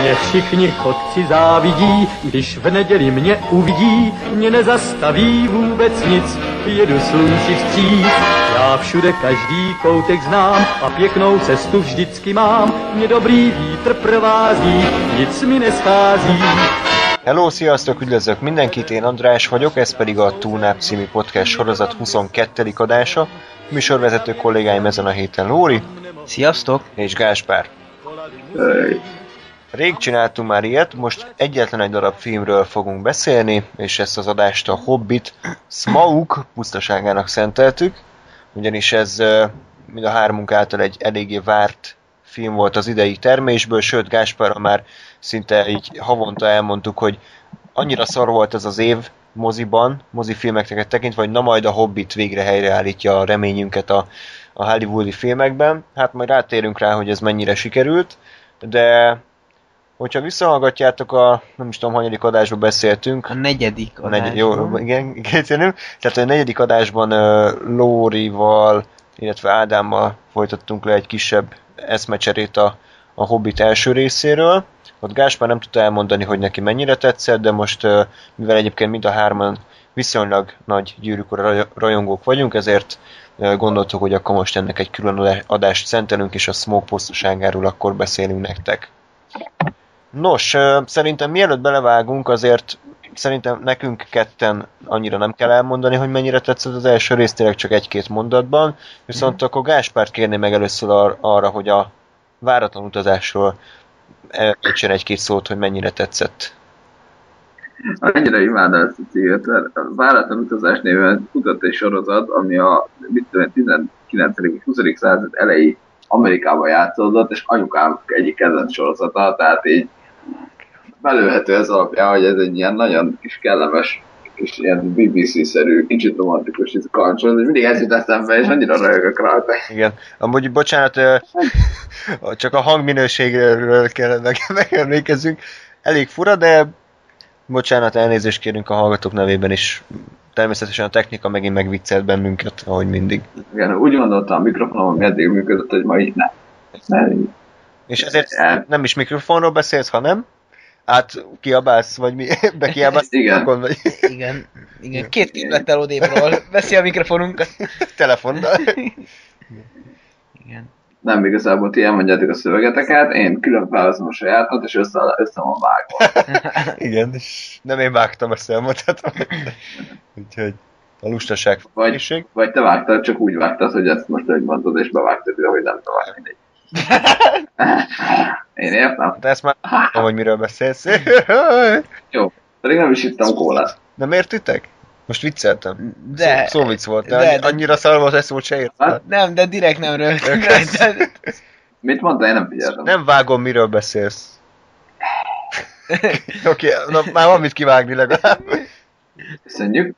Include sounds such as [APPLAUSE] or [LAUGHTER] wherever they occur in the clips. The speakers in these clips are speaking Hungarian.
Mě všichni chodci závidí, když v neděli mě uvidí, mě nezastaví vůbec nic, jedu slunci vstříc. Já všude každý koutek znám a pěknou cestu vždycky mám, mě dobrý vítr provází, nic mi neschází. Hello, sziasztok, üdvözlök mindenkit, én András vagyok, ez pedig a Túnáp című podcast sorozat 22. adása. Műsorvezető kollégáim ezen a héten Lóri Sziasztok! és Gáspár. Rég csináltunk már ilyet, most egyetlen egy darab filmről fogunk beszélni, és ezt az adást a Hobbit Smaug pusztaságának szenteltük, ugyanis ez mind a hármunk által egy eléggé várt film volt az idei termésből, sőt Gáspárra már szinte így havonta elmondtuk, hogy annyira szar volt ez az év moziban, mozifilmeket tekintve, hogy na majd a Hobbit végre helyreállítja a reményünket a, a hollywoodi filmekben. Hát majd rátérünk rá, hogy ez mennyire sikerült, de hogyha visszahallgatjátok a, nem is tudom, hanyadik adásban beszéltünk, A negyedik a negy- adásban. jó, igen, [LAUGHS] igen, tehát a negyedik adásban uh, Lórival, illetve Ádámmal folytattunk le egy kisebb eszmecserét a, a Hobbit első részéről. Ott Gáspár nem tudta elmondani, hogy neki mennyire tetszett, de most, uh, mivel egyébként mind a hárman viszonylag nagy gyűrűk ura raj- rajongók vagyunk, ezért gondoltuk, hogy akkor most ennek egy külön adá- adást szentelünk, és a Smoke posztoságáról akkor beszélünk nektek. Nos, szerintem mielőtt belevágunk, azért szerintem nekünk ketten annyira nem kell elmondani, hogy mennyire tetszett az első rész, tényleg csak egy-két mondatban, viszont akkor Gáspárt kérni meg először ar- arra, hogy a váratlan utazásról egy-két szót, hogy mennyire tetszett. Annyira imádom ezt a címet, mert a Váratlan utazás néven futott egy sorozat, ami a mit tudom, én, 19. vagy 20. század elejé Amerikában játszódott, és anyukám egyik kedvenc sorozata, tehát így belőhető ez alapján, hogy ez egy ilyen nagyon kis kellemes, kis ilyen BBC-szerű, kicsit romantikus ez a kancsol, és mindig ez jut eszembe, és annyira rajogok rajta. Igen. Amúgy, bocsánat, [LAUGHS] csak a hangminőségről kell meg, [LAUGHS] megemlékezzünk. Elég fura, de bocsánat, elnézést kérünk a hallgatók nevében is. Természetesen a technika megint megviccelt bennünket, ahogy mindig. Igen, úgy gondoltam a mikrofonom, hogy eddig működött, hogy ma így nem. nem. És ezért El- nem is mikrofonról beszélsz, hanem át kiabálsz, vagy mi? [LAUGHS] Bekiabálsz Igen. telefon, vagy Igen, igen, két képlettel odébről veszi a mikrofonunkat. telefonnal. Igen. Nem igazából ti elmondjátok a szövegeteket, én külön felveszem a sajátot, és össze, össze van vágva. [LAUGHS] Igen, és nem én vágtam, ezt elmondhatom. [LAUGHS] Úgyhogy a lustaság Vagy, felség. vagy te vágtad, csak úgy vágtad, hogy ezt most egy mondod, és bevágtad ide, hogy nem tovább mindegy. [LAUGHS] Én értem. De ezt már tudom, hogy miről beszélsz. Jó. Pedig nem is ittam kólát. Nem értitek? Most vicceltem. De, Szó, vicc volt, de, de- de- annyira szar volt, ezt volt se értem. Hát, nem, de direkt nem de- [LAUGHS] [LAUGHS] mit mondta? Én nem figyeltem. Nem vágom, miről beszélsz. [LAUGHS] Oké, okay, na, már van mit kivágni legalább. Köszönjük.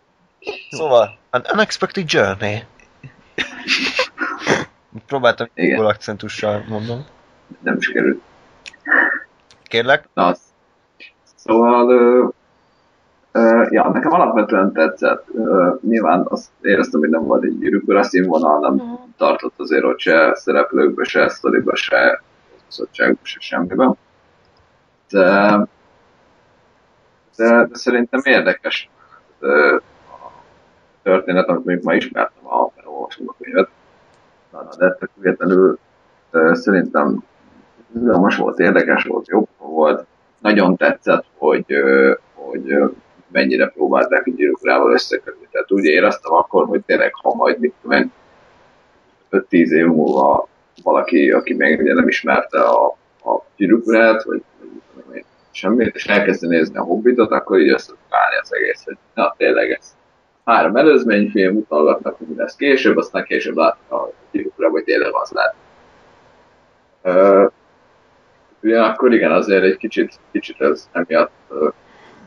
Szóval, an unexpected journey. Próbáltam jól akcentussal mondom. Nem is került. Kérlek? Na, az. Szóval, ö, ja, nekem alapvetően tetszett. Ö, nyilván azt éreztem, hogy nem volt egy gyűrűkora színvonal, nem tartott azért ott se szereplőkbe, se sztoriba, se szottságba, se semmiben. De, de, de szerintem érdekes ö, a történet, amit még ma ismertem, a olvasom a könyvet. Na, na, de ettől függetlenül ö, szerintem izgalmas volt, érdekes volt, jó volt. Nagyon tetszett, hogy, hogy mennyire próbálták a gyűrűkrával összekötni. Tehát úgy éreztem akkor, hogy tényleg, ha majd mit tudom én, 5-10 év múlva valaki, aki még ugye nem ismerte a, a gyűrűkrát, vagy, semmit, és elkezdi nézni a hobbitot, akkor így össze állni az egész, hogy na tényleg ez három előzményfilm, utalgatnak, hogy lesz később, aztán később látnak a gyűrűkrát, hogy tényleg az lett. Ö, Ugyanakkor igen, azért egy kicsit, kicsit ez emiatt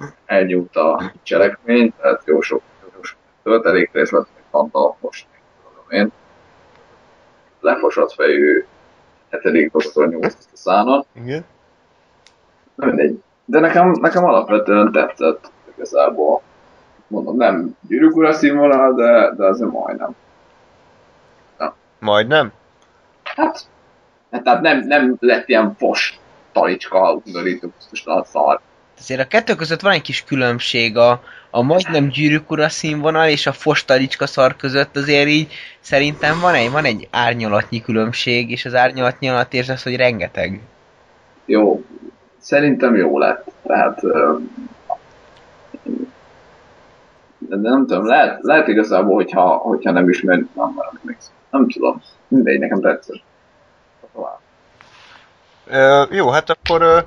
ö, elnyúlt a cselekmény, tehát jó sok, jó sok töltelék rész lett, még Fanta most, tudom én, lefosott fejű hetedik doktor nyújt a szánon. Igen. Na mindegy. De nekem, nekem alapvetően tetszett igazából. Mondom, nem gyűrűk ura színvonal, de, de azért majdnem. Majdnem? Hát, Hát, tehát nem, nem lett ilyen fos talicska, undorító, most a szar. Azért a kettő között van egy kis különbség, a, a majdnem gyűrűk ura színvonal és a fostalicska szar között azért így szerintem van egy, van egy árnyalatnyi különbség, és az árnyalatnyi alatt érzesz, hogy rengeteg. Jó, szerintem jó lett. Tehát de nem tudom, lehet, lehet igazából, hogyha, hogyha nem ismer, nem, nem, nem tudom. Mindegy, nekem tetszett. Ö, jó, hát akkor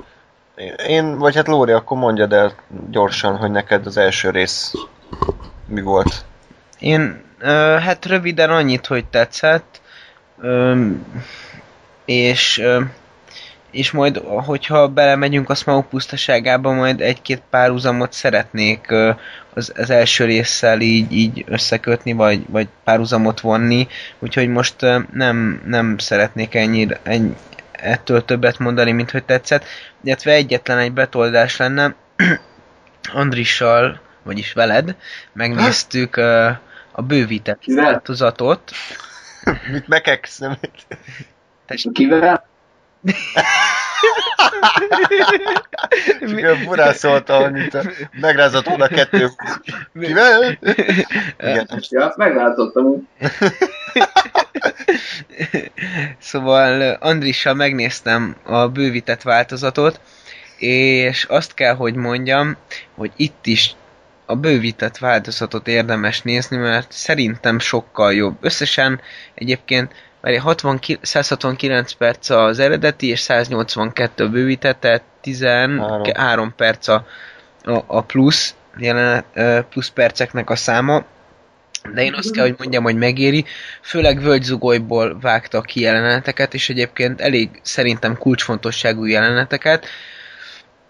én, vagy hát Lóri, akkor mondjad el gyorsan, hogy neked az első rész mi volt. Én, ö, hát röviden annyit, hogy tetszett, ö, és, ö, és majd, hogyha belemegyünk a Smaug pusztaságába, majd egy-két párhuzamot szeretnék ö, az, az első résszel így, így összekötni, vagy, vagy párhuzamot vonni, úgyhogy most ö, nem, nem szeretnék ennyire, ennyi, ettől többet mondani, mint hogy tetszett, illetve egyetlen egy betoldás lenne, [CLEARS THROAT] Andrissal, vagyis veled, megnéztük ö, a bővített Kivel? változatot. [LAUGHS] Mit mekeksz? Nem? [LAUGHS] Kivel? Csak furán szólta, mint a megrázott volna kettő. Kivel? Igen. Ja, úgy. Szóval Andrissal megnéztem a bővített változatot, és azt kell, hogy mondjam, hogy itt is a bővített változatot érdemes nézni, mert szerintem sokkal jobb. Összesen egyébként várj, 60, ki- 169 perc az eredeti, és 182 a bővített, tehát 13 perc a, a, a plusz, jelenet, plusz perceknek a száma. De én azt kell, hogy mondjam, hogy megéri. Főleg völgyzugolyból vágtak ki jeleneteket, és egyébként elég szerintem kulcsfontosságú jeleneteket.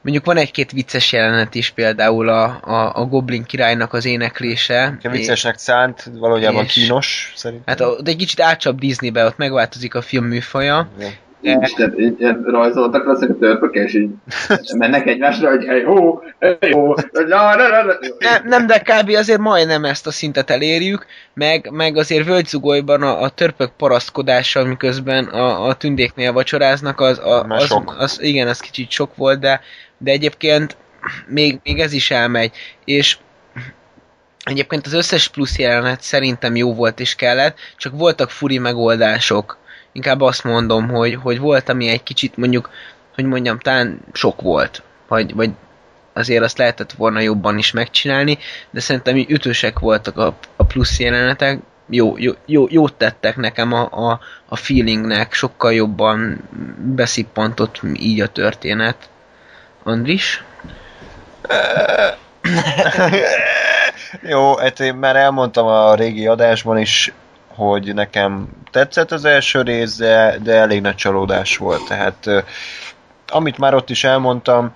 Mondjuk van egy-két vicces jelenet is, például a, a, a Goblin királynak az éneklése. A viccesnek szánt, valójában És- kínos, szerintem. Hát ott egy kicsit átcsap Disneybe, ott megváltozik a film műfaja. Igen. De, Isten, rajzoltak leszek a törpök, és így mennek egymásra, hogy hey ho, hey ho, na, na, na, na. nem, nem, de kb. azért majdnem ezt a szintet elérjük, meg, meg azért völgyzugolyban a, a törpök parasztkodása, miközben a, a tündéknél vacsoráznak, az, a, az, az, igen, az kicsit sok volt, de, de egyébként még, még ez is elmegy, és egyébként az összes plusz jelenet szerintem jó volt és kellett, csak voltak furi megoldások. Inkább azt mondom, hogy, hogy volt, ami egy kicsit mondjuk, hogy mondjam, talán sok volt. Vagy, vagy azért azt lehetett volna jobban is megcsinálni, de szerintem így ütősek voltak a, a plusz jelenetek, jó, jó, jó, jót tettek nekem a, a, a feelingnek, sokkal jobban beszippantott így a történet. Andris? Jó, hát én már elmondtam a régi adásban is, hogy nekem tetszett az első rész, de, de elég nagy csalódás volt. Tehát amit már ott is elmondtam,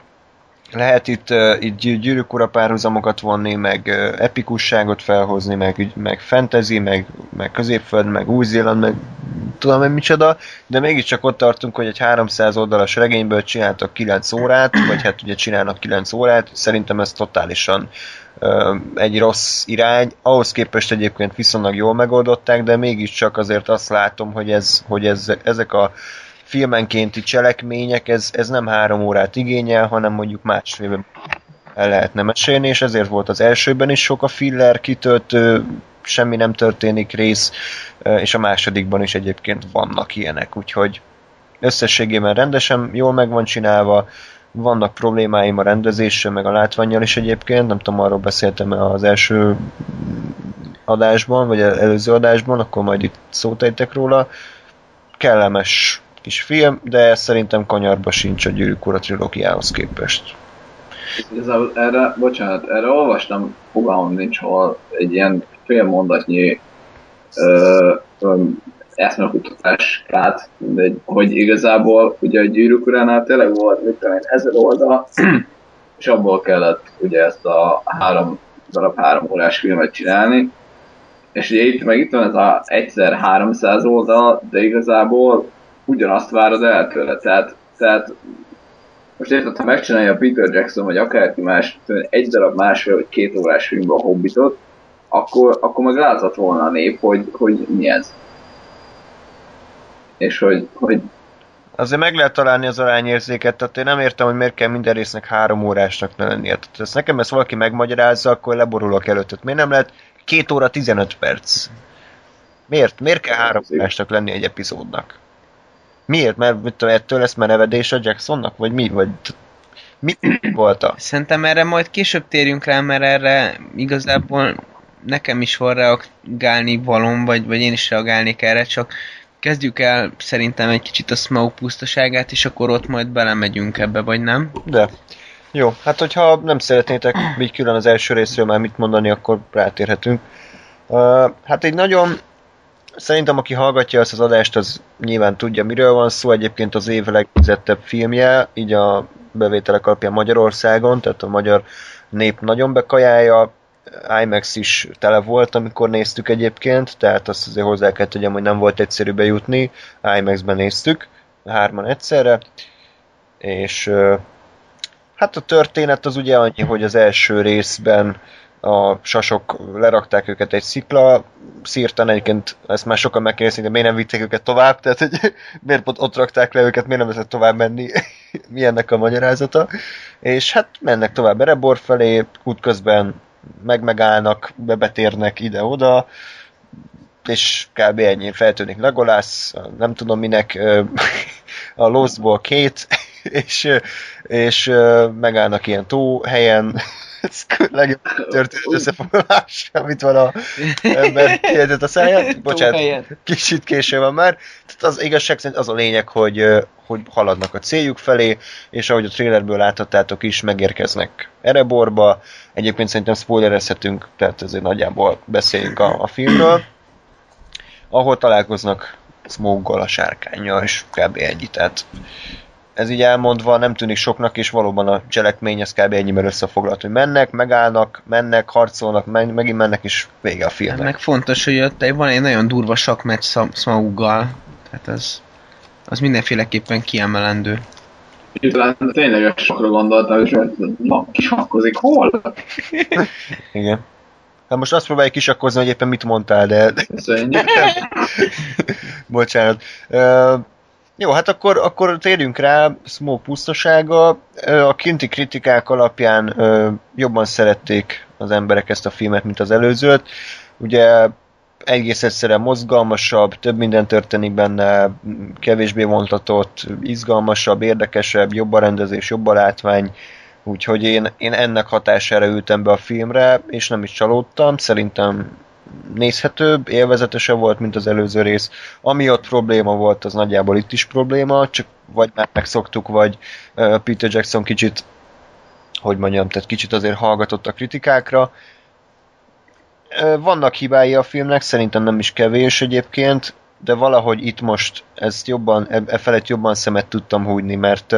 lehet itt, itt gyű- gyűrűk ura párhuzamokat vonni, meg epikusságot felhozni, meg, meg fantasy, meg, meg középföld, meg Új-Zéland, meg tudom én micsoda, de mégiscsak ott tartunk, hogy egy 300 oldalas regényből csináltak 9 órát, vagy hát ugye csinálnak 9 órát, szerintem ez totálisan egy rossz irány. Ahhoz képest egyébként viszonylag jól megoldották, de mégiscsak azért azt látom, hogy, ez, hogy ez, ezek a filmenkénti cselekmények, ez, ez nem három órát igényel, hanem mondjuk másfél el lehetne mesélni, és ezért volt az elsőben is sok a filler kitöltő, semmi nem történik rész, és a másodikban is egyébként vannak ilyenek, úgyhogy összességében rendesen jól meg van csinálva, vannak problémáim a rendezéssel, meg a látványjal is egyébként, nem tudom, arról beszéltem az első adásban, vagy el- előző adásban, akkor majd itt szót róla. Kellemes kis film, de szerintem kanyarba sincs a Gyűrűk Ura trilógiához képest. Igazából erre, bocsánat, erre olvastam, fogalmam nincs, hol egy ilyen fél mondatnyi ö, ö, eszmekutatáskát, de hogy igazából ugye a gyűrűk uránál tényleg volt, mit tudom én, ezer oldal, és abból kellett ugye ezt a három darab három órás filmet csinálni, és ugye itt meg itt van ez a egyszer 300 oldal, de igazából ugyanazt várod el tőle, tehát, tehát most érted, ha megcsinálja Peter Jackson, vagy akárki más egy darab másfél vagy két órás filmbe a Hobbitot, akkor, akkor meg láthat volna a nép, hogy, hogy mi ez. És hogy, hogy azért meg lehet találni az arányérzéket, tehát én nem értem, hogy miért kell minden résznek három órásnak ne lennie. Tehát ezt nekem ezt valaki megmagyarázza, akkor leborulok előtt. Tehát miért nem lehet két óra 15 perc? Miért? Miért kell három órásnak lenni egy epizódnak? Miért? Mert mit tudom, ettől lesz merevedés a Jacksonnak? Vagy mi? Vagy mi volt a? Szerintem erre majd később térjünk rá, mert erre igazából nekem is van reagálni valom, vagy, vagy én is reagálnék erre, csak kezdjük el szerintem egy kicsit a Smoke pusztaságát, és akkor ott majd belemegyünk ebbe, vagy nem? De. Jó, hát hogyha nem szeretnétek így külön az első részről már mit mondani, akkor rátérhetünk. Uh, hát egy nagyon Szerintem, aki hallgatja ezt az adást, az nyilván tudja, miről van szó. Egyébként az év legfizettebb filmje, így a bevételek alapján Magyarországon, tehát a magyar nép nagyon bekajálja. IMAX is tele volt, amikor néztük egyébként, tehát azt azért hozzá kell tegyem, hogy nem volt egyszerű bejutni. IMAX-ben néztük, hárman egyszerre, és hát a történet az ugye annyi, hogy az első részben a sasok lerakták őket egy szikla szírtan, egyébként ezt már sokan megkérdezik, de miért nem vitték őket tovább, tehát hogy [LAUGHS] miért ott, ott rakták le őket, miért nem lehetett tovább menni, [LAUGHS] mi ennek a magyarázata. És hát mennek tovább Erebor felé, útközben meg-megállnak, bebetérnek ide-oda, és kb. ennyi feltűnik Legolász, nem tudom minek, [LAUGHS] a Lostból két, és, és megállnak ilyen tó helyen, ez legjobb történet összefoglalás, amit van a ember kiejtett a száját. Bocsánat, kicsit késő van már. Tehát az igazság szerint az a lényeg, hogy, hogy haladnak a céljuk felé, és ahogy a trailerből láthattátok is, megérkeznek Ereborba. Egyébként szerintem spoilerezhetünk, tehát ezért nagyjából beszéljünk a, a filmről. Ahol találkoznak Smoke-gal, a sárkányjal, és kb. ennyi. Tehát ez így elmondva nem tűnik soknak, és valóban a cselekmény ez kb. ennyiben összefoglalt, hogy mennek, megállnak, mennek, harcolnak, men- megint mennek, és vége a filmnek. Meg fontos, hogy ott van egy nagyon durva sakmeccs Smauggal, tehát ez az mindenféleképpen kiemelendő. Talán tényleg sokra gondoltam, és na, kisakkozik, hol? [LAUGHS] Igen. Hát most azt próbálj kisakkozni, hogy éppen mit mondtál, de... Köszönjük. [LAUGHS] Bocsánat. Uh, jó, hát akkor, akkor térjünk rá Smoke pusztasága. A kinti kritikák alapján jobban szerették az emberek ezt a filmet, mint az előzőt. Ugye egész egyszerűen mozgalmasabb, több minden történik benne, kevésbé vontatott, izgalmasabb, érdekesebb, jobb a rendezés, jobb a látvány, úgyhogy én, én ennek hatására ültem be a filmre, és nem is csalódtam, szerintem nézhetőbb, élvezetesebb volt, mint az előző rész. Ami ott probléma volt, az nagyjából itt is probléma, csak vagy már megszoktuk, vagy Peter Jackson kicsit, hogy mondjam, tehát kicsit azért hallgatott a kritikákra. Vannak hibái a filmnek, szerintem nem is kevés egyébként, de valahogy itt most ezt jobban, e, e felett jobban szemet tudtam hújni, mert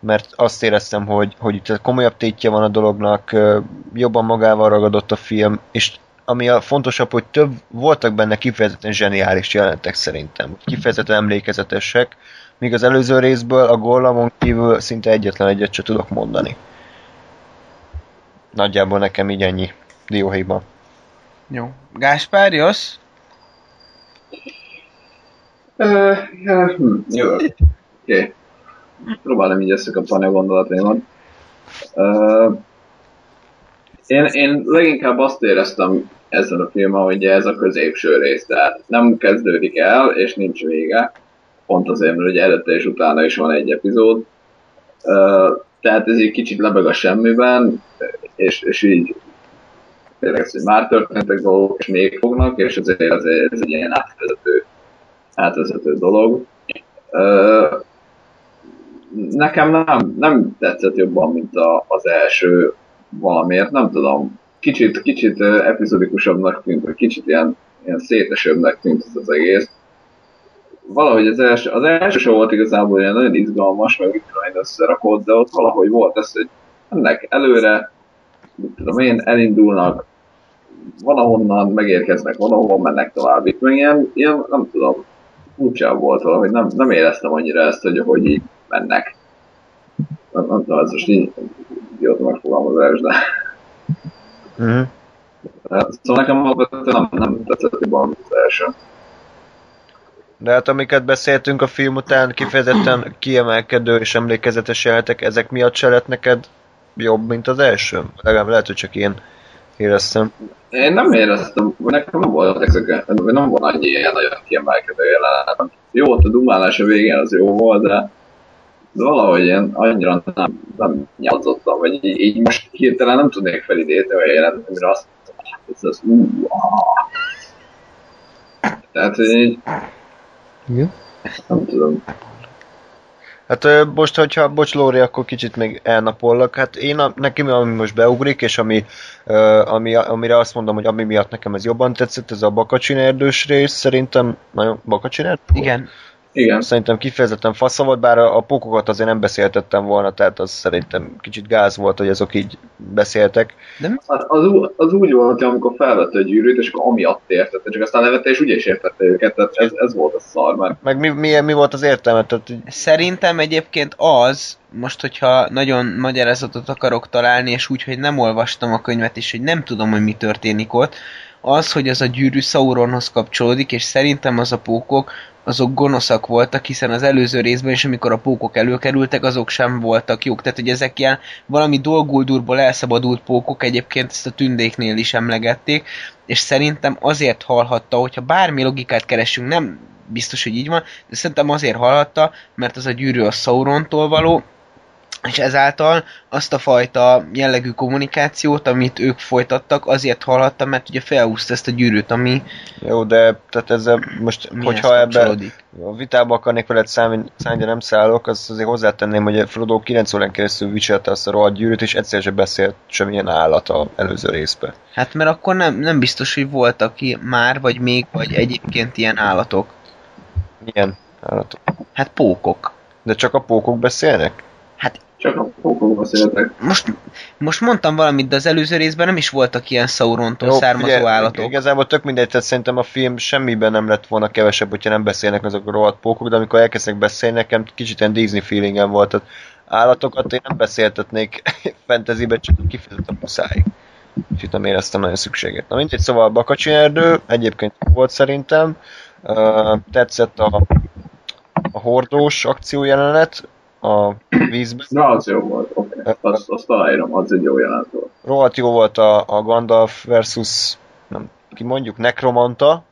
mert azt éreztem, hogy, hogy itt komolyabb tétje van a dolognak, jobban magával ragadott a film, és ami a fontosabb, hogy több voltak benne kifejezetten zseniális jelentek szerintem. Kifejezetten emlékezetesek, míg az előző részből a Gollamon kívül szinte egyetlen egyet sem tudok mondani. Nagyjából nekem így ennyi dióhéjban. Jó. Gáspár, jössz? Uh, ja, hm, jó. Oké. Okay. Próbálom így összekapcsolni a gondolataimat. Uh, én, én leginkább azt éreztem ezen a filmen, hogy ez a középső rész, tehát nem kezdődik el, és nincs vége, pont azért, mert ugye előtte és utána is van egy epizód, tehát ez egy kicsit lebeg a semmiben, és, és így tényleg ez, hogy már történtek dolgok, és még fognak, és ezért ez, ez egy ilyen átvezető, átvezető dolog. Nekem nem, nem tetszett jobban, mint a, az első valamiért, nem tudom, kicsit, kicsit epizodikusabbnak tűnt, kicsit ilyen, ilyen szétesebbnek tűnt ez az egész. Valahogy az első, az első show volt igazából ilyen nagyon izgalmas, meg mit tudom összerakott, de ott valahogy volt ez, hogy ennek előre, mit tudom én, elindulnak, van ahonnan megérkeznek, van ahol mennek tovább. Itt meg ilyen, ilyen nem tudom, furcsább volt valahogy, nem, nem éreztem annyira ezt, hogy hogy így mennek. Nem, nem tudom, ez most így idióta megfogalmazás, de... Uh-huh. Szóval nekem alapvetően nem, nem tetszett jobban az első. De hát amiket beszéltünk a film után, kifejezetten kiemelkedő és emlékezetes jelenetek, ezek miatt se lett neked jobb, mint az első? Legalább lehet, hogy csak én éreztem. Én nem éreztem, vagy nekem nem volt ezek, nem volt annyi ilyen nagyon kiemelkedő jelenet. Jó, a dumálás a végén az jó volt, de valahogy én annyira nem, nem nyelzottam, vagy így, így, most hirtelen nem tudnék felidézni olyan jelenet, amire azt ez az, ú. Tehát, hogy így, Igen. nem tudom. Hát most, hogyha, bocs Lóri, akkor kicsit még elnapollak. Hát én, a, nekem ami most beugrik, és ami, ami, amire azt mondom, hogy ami miatt nekem ez jobban tetszett, ez a Bakacsin erdős rész, szerintem nagyon Bakacsin erdő? Igen. Igen, Szerintem kifejezetten fasza volt, bár a, a pókokat azért nem beszéltettem volna, tehát az szerintem kicsit gáz volt, hogy azok így beszéltek. Hát az, az úgy volt, hogy amikor felvette a gyűrűt, és akkor amiatt értette, csak aztán levette, és úgyis értette őket, tehát ez, ez volt a szar, mert Meg mi, mi, mi volt az értelme? Tehát, így- Szerintem egyébként az, most hogyha nagyon magyarázatot akarok találni, és úgy, hogy nem olvastam a könyvet, és hogy nem tudom, hogy mi történik ott, az, hogy az a gyűrű Sauronhoz kapcsolódik, és szerintem az a pókok, azok gonoszak voltak, hiszen az előző részben is, amikor a pókok előkerültek, azok sem voltak jók. Tehát, hogy ezek ilyen valami dolguldurból elszabadult pókok, egyébként ezt a tündéknél is emlegették, és szerintem azért hallhatta, hogyha bármi logikát keresünk, nem biztos, hogy így van, de szerintem azért hallhatta, mert az a gyűrű a Saurontól való, és ezáltal azt a fajta jellegű kommunikációt, amit ők folytattak, azért hallhatta, mert ugye felhúzta ezt a gyűrűt, ami jó, de tehát ezzel most, mihez hogyha kapcsolódik. a vitába akarnék veled szállni, de nem szállok, az azért hozzátenném, hogy Frodo 9 órán keresztül viselte azt a rohadt gyűrűt, és egyszer sem beszélt semmilyen állat a előző részbe. Hát mert akkor nem, nem biztos, hogy voltak ki már, vagy még, vagy egyébként ilyen állatok. Milyen állatok? Hát pókok. De csak a pókok beszélnek? Csak a pókok beszéltek. Most, most mondtam valamit, de az előző részben nem is voltak ilyen Saurontól származó figyelj, állatok. Igazából tök mindegy, tehát szerintem a film semmiben nem lett volna kevesebb, hogyha nem beszélnek azok a rohadt pókok, de amikor elkezdtek beszélni, nekem kicsit ilyen Disney feelingem volt. Tehát állatokat én nem beszéltetnék [LAUGHS] fantasybe, csak kifejezetten muszáj. És itt nem éreztem nagyon szükséget. Na mindegy, szóval a Bakacsi erdő egyébként jó volt szerintem. Uh, tetszett a, a hordós akciójelenet a vízben. Na, az jó volt, oké. Okay. Azt, azt aláírom, az egy jó jelent volt. Rohadt jó volt a, a Gandalf versus, nem, ki mondjuk, Necromanta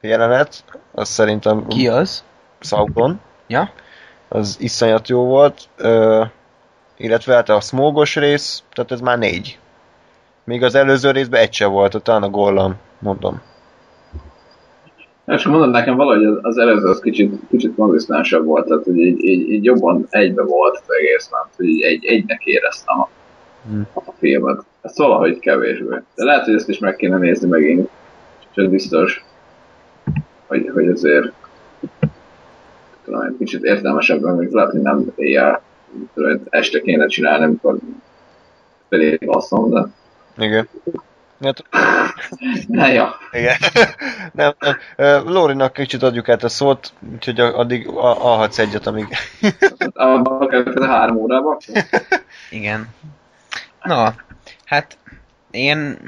jelenet, az szerintem Ki az? Sauron, Ja? az iszonyat jó volt, ö, illetve hát a smogos rész, tehát ez már négy. Még az előző részben egy se volt, talán a Gollam, mondom. És mondom, nekem valahogy az, az előző az kicsit, kicsit konzisztensebb volt, tehát hogy így, így, így jobban egybe volt az egész, mert hogy így egy, egynek éreztem a, Hmm. a filmet. Ez valahogy kevésbé. De lehet, hogy ezt is meg kéne nézni megint. Ez biztos, hogy, hogy azért egy kicsit értelmesebben, még lehet, hogy nem éjjel, tudom, este kéne csinálni, amikor felé basszom, de Igen. Hát, Na ja, igen. [LAUGHS] nem, nem. Lórinak kicsit adjuk át a szót, úgyhogy addig a- alhatsz egyet, amíg... [LAUGHS] abban kell három órában. [LAUGHS] Igen. Na, hát én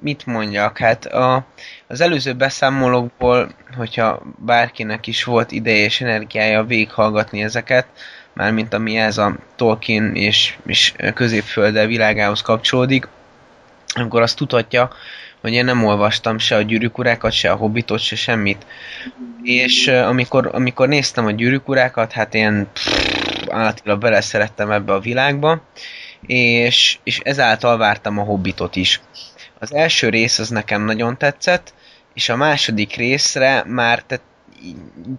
mit mondjak? Hát a, az előző beszámolókból, hogyha bárkinek is volt ideje és energiája végighallgatni ezeket, mármint ami ez a Tolkien és, és középfölde világához kapcsolódik, akkor azt tudhatja, hogy én nem olvastam se a gyűrűk urákat, se a hobbitot, se semmit. És amikor, amikor néztem a gyűrűk urákat, hát én pff, állatilag beleszerettem ebbe a világba, és, és ezáltal vártam a hobbitot is. Az első rész az nekem nagyon tetszett, és a második részre már tehát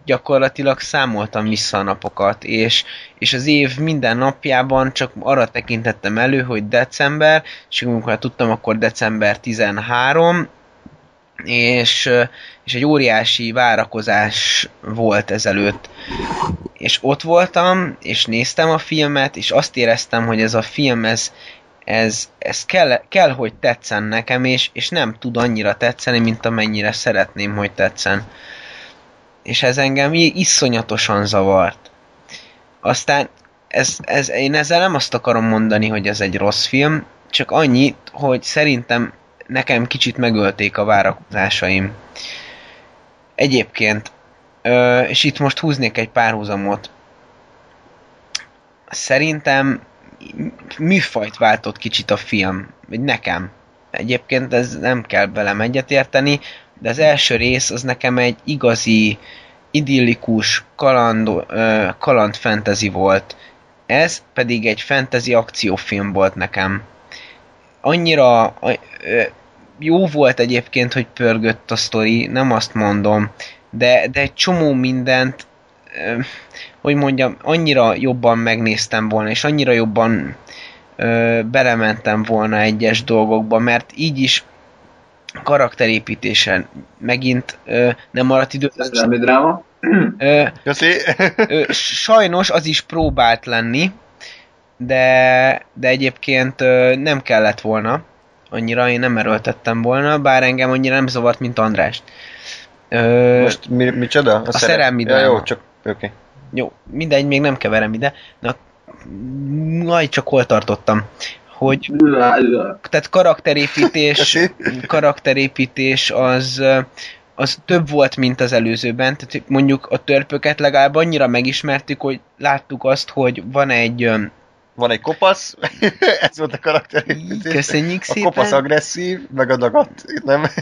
gyakorlatilag számoltam vissza a napokat, és, és az év minden napjában csak arra tekintettem elő, hogy december, és amikor tudtam, akkor december 13, és, és egy óriási várakozás volt ezelőtt. És ott voltam, és néztem a filmet, és azt éreztem, hogy ez a film, ez, ez, ez kell, kell, hogy tetszen nekem, és, és nem tud annyira tetszeni, mint amennyire szeretném, hogy tetszen. És ez engem iszonyatosan zavart. Aztán ez, ez, én ezzel nem azt akarom mondani, hogy ez egy rossz film, csak annyit, hogy szerintem nekem kicsit megölték a várakozásaim. Egyébként Ö, és itt most húznék egy párhuzamot. Szerintem műfajt váltott kicsit a film, vagy nekem. Egyébként ez nem kell velem egyetérteni, de az első rész az nekem egy igazi, idillikus kaland, kaland fantasy volt. Ez pedig egy fantasy akciófilm volt nekem. Annyira jó volt egyébként, hogy pörgött a sztori, nem azt mondom, de, de egy csomó mindent, hogy mondjam, annyira jobban megnéztem volna, és annyira jobban belementem volna egyes dolgokba, mert így is karakterépítésen megint ö, nem maradt idő. Szerelmi dráma. Ö, Köszi. ö, sajnos az is próbált lenni, de, de egyébként ö, nem kellett volna. Annyira én nem erőltettem volna, bár engem annyira nem zavart, mint Andrást. Ö, Most mi, micsoda? A, a szerelmi ja, jó, csak oké. Okay. Jó, mindegy, még nem keverem ide. Na, majd csak hol tartottam hogy tehát karakterépítés, [LAUGHS] karakterépítés az, az több volt, mint az előzőben. Tehát mondjuk a törpöket legalább annyira megismertük, hogy láttuk azt, hogy van egy van egy kopasz, [LAUGHS] ez volt a karakterépítés. Köszönjük szépen. A kopasz agresszív, meg a dagat, nem? Nem. [LAUGHS]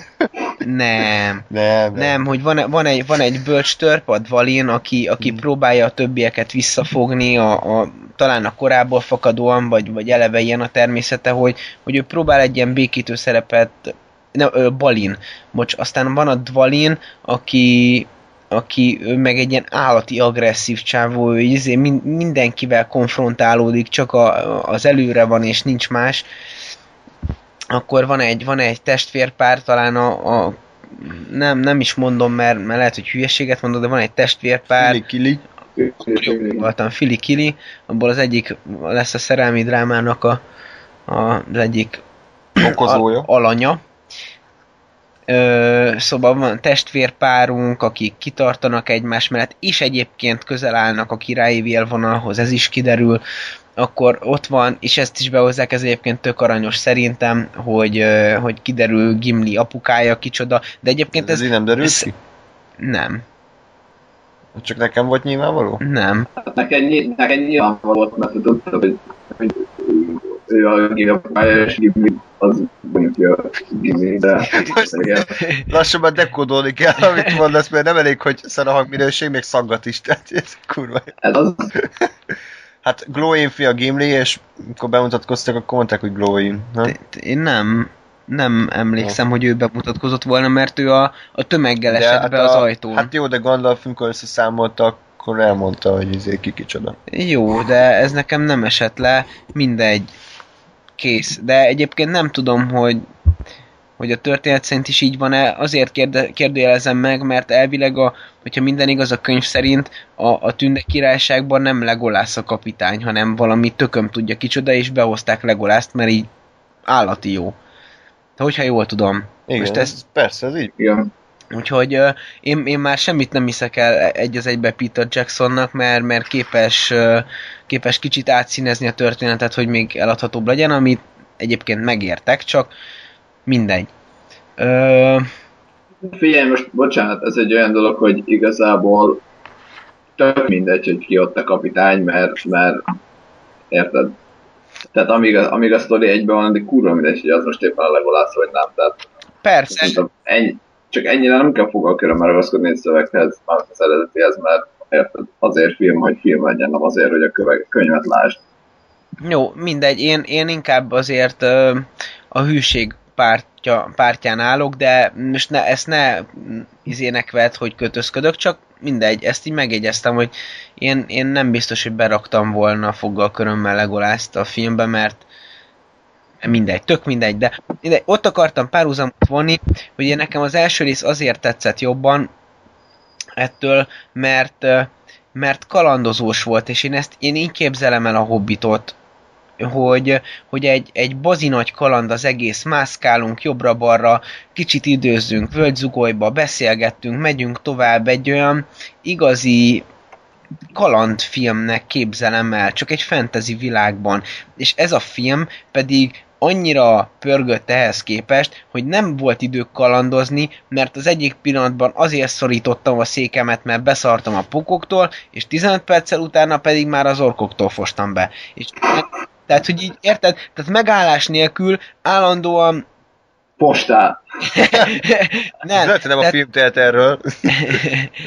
Nem, nem. nem hogy van, van, egy, van egy bölcs törp, a Dvalin, aki, aki hmm. próbálja a többieket visszafogni, a, a, talán a korából fakadóan, vagy, vagy eleve ilyen a természete, hogy, hogy ő próbál egy ilyen békítő szerepet ne, ö, Balin, bocs, aztán van a Dvalin, aki, aki meg egy ilyen állati agresszív csávó, ő izé mindenkivel konfrontálódik, csak a, az előre van és nincs más. Akkor van egy, van egy testvérpár, talán a, a nem, nem is mondom, mert, mert lehet, hogy hülyeséget mondok, de van egy testvérpár. Fili Kili. Voltam Fili Kili, abból az egyik lesz a szerelmi drámának a, a, az egyik Okozója. alanya, Ö, szóval van testvérpárunk, akik kitartanak egymás mellett, és egyébként közel állnak a királyi vélvonalhoz, ez is kiderül. Akkor ott van, és ezt is behozzák, ez egyébként tök aranyos szerintem, hogy, hogy kiderül Gimli apukája kicsoda, de egyébként ez... Ez nem derül ez, ki? Nem. Csak nekem volt nyilvánvaló? Nem. Hát neked, neked nyilvánvaló volt, mert tudod, hogy, hogy ő a gigapálya, és az mondjuk a Ghibli, de Lassan már dekódolni kell, amit mondasz, mert nem elég, hogy szar a hangminőség, még szaggat is, tehát ez kurva. Ez az. Hát Glowin fi a Gimli, és amikor bemutatkoztak, akkor mondták, hogy Glowin. Én nem, nem emlékszem, no. hogy ő bemutatkozott volna, mert ő a, a tömeggel esett hát be az ajtón. Hát jó, de Gandalf, amikor összeszámoltak, akkor elmondta, hogy izé ki kicsoda. Jó, de ez nekem nem esett le, mindegy kész. De egyébként nem tudom, hogy hogy a történet szerint is így van-e, azért kérde, kérdőjelezem meg, mert elvileg, a, hogyha minden igaz a könyv szerint, a, a tünde királyságban nem Legolász a kapitány, hanem valami tököm tudja kicsoda, és behozták Legolászt, mert így állati jó. De hogyha jól tudom. Igen, Most ez, persze, ez így. Igen. Úgyhogy uh, én, én már semmit nem hiszek el egy az egybe Peter Jacksonnak, mert, mert képes, uh, képes kicsit átszínezni a történetet, hogy még eladhatóbb legyen, amit egyébként megértek, csak mindegy. Uh, Figyelj, most bocsánat, ez egy olyan dolog, hogy igazából tök mindegy, hogy ki ott a kapitány, mert, mert érted? Tehát amíg a, amíg a sztori egyben van, addig kurva mindegy, hogy az most éppen a legolász vagy nem. Tehát, Persze. Ennyi, csak ennyire nem kell fogalkörömmel ragaszkodni egy szöveghez, már az eredetihez, mert érted, azért film, hogy film legyen, nem azért, hogy a könyvet lásd. Jó, mindegy, én, én inkább azért ö, a hűség pártja, pártján állok, de most ne, ezt ne izének vett, hogy kötözködök, csak mindegy, ezt így megjegyeztem, hogy én, én nem biztos, hogy beraktam volna foggal körömmel Legolászt a filmbe, mert mindegy, tök mindegy, de mindegy, ott akartam párhuzamot vonni, hogy nekem az első rész azért tetszett jobban ettől, mert, mert kalandozós volt, és én ezt én így képzelem el a hobbitot, hogy, hogy egy, egy bazi nagy kaland az egész, mászkálunk jobbra-balra, kicsit időzzünk, völgyzugolyba, beszélgettünk, megyünk tovább, egy olyan igazi kalandfilmnek képzelem el, csak egy fantasy világban. És ez a film pedig annyira pörgött ehhez képest, hogy nem volt idő kalandozni, mert az egyik pillanatban azért szorítottam a székemet, mert beszartam a pokoktól, és 15 perccel utána pedig már az orkoktól fostam be. És tehát, hogy így, érted? Tehát megállás nélkül állandóan Postán. [LAUGHS] nem. Lehet, nem tehát... a film tehet erről.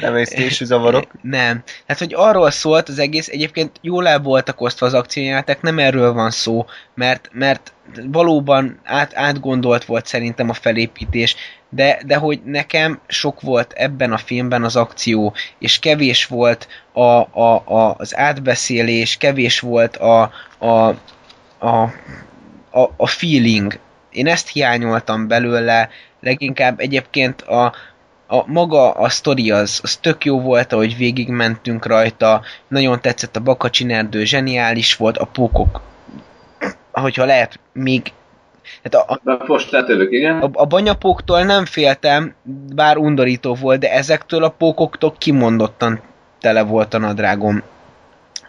Emésztésű [LAUGHS] zavarok. Nem. Tehát, hogy arról szólt az egész, egyébként jól el voltak osztva az akciójátek, nem erről van szó, mert, mert valóban át, átgondolt volt szerintem a felépítés, de, de hogy nekem sok volt ebben a filmben az akció, és kevés volt a, a, a, az átbeszélés, kevés volt a, a, a, a, a feeling, én ezt hiányoltam belőle, leginkább egyébként a, a maga a sztori az, az tök jó volt, ahogy végigmentünk rajta, nagyon tetszett a Bakacsin erdő, zseniális volt, a pókok, ahogyha lehet, még Hát a, a, most igen. A, a banyapóktól nem féltem, bár undorító volt, de ezektől a pókoktól kimondottan tele volt a nadrágom.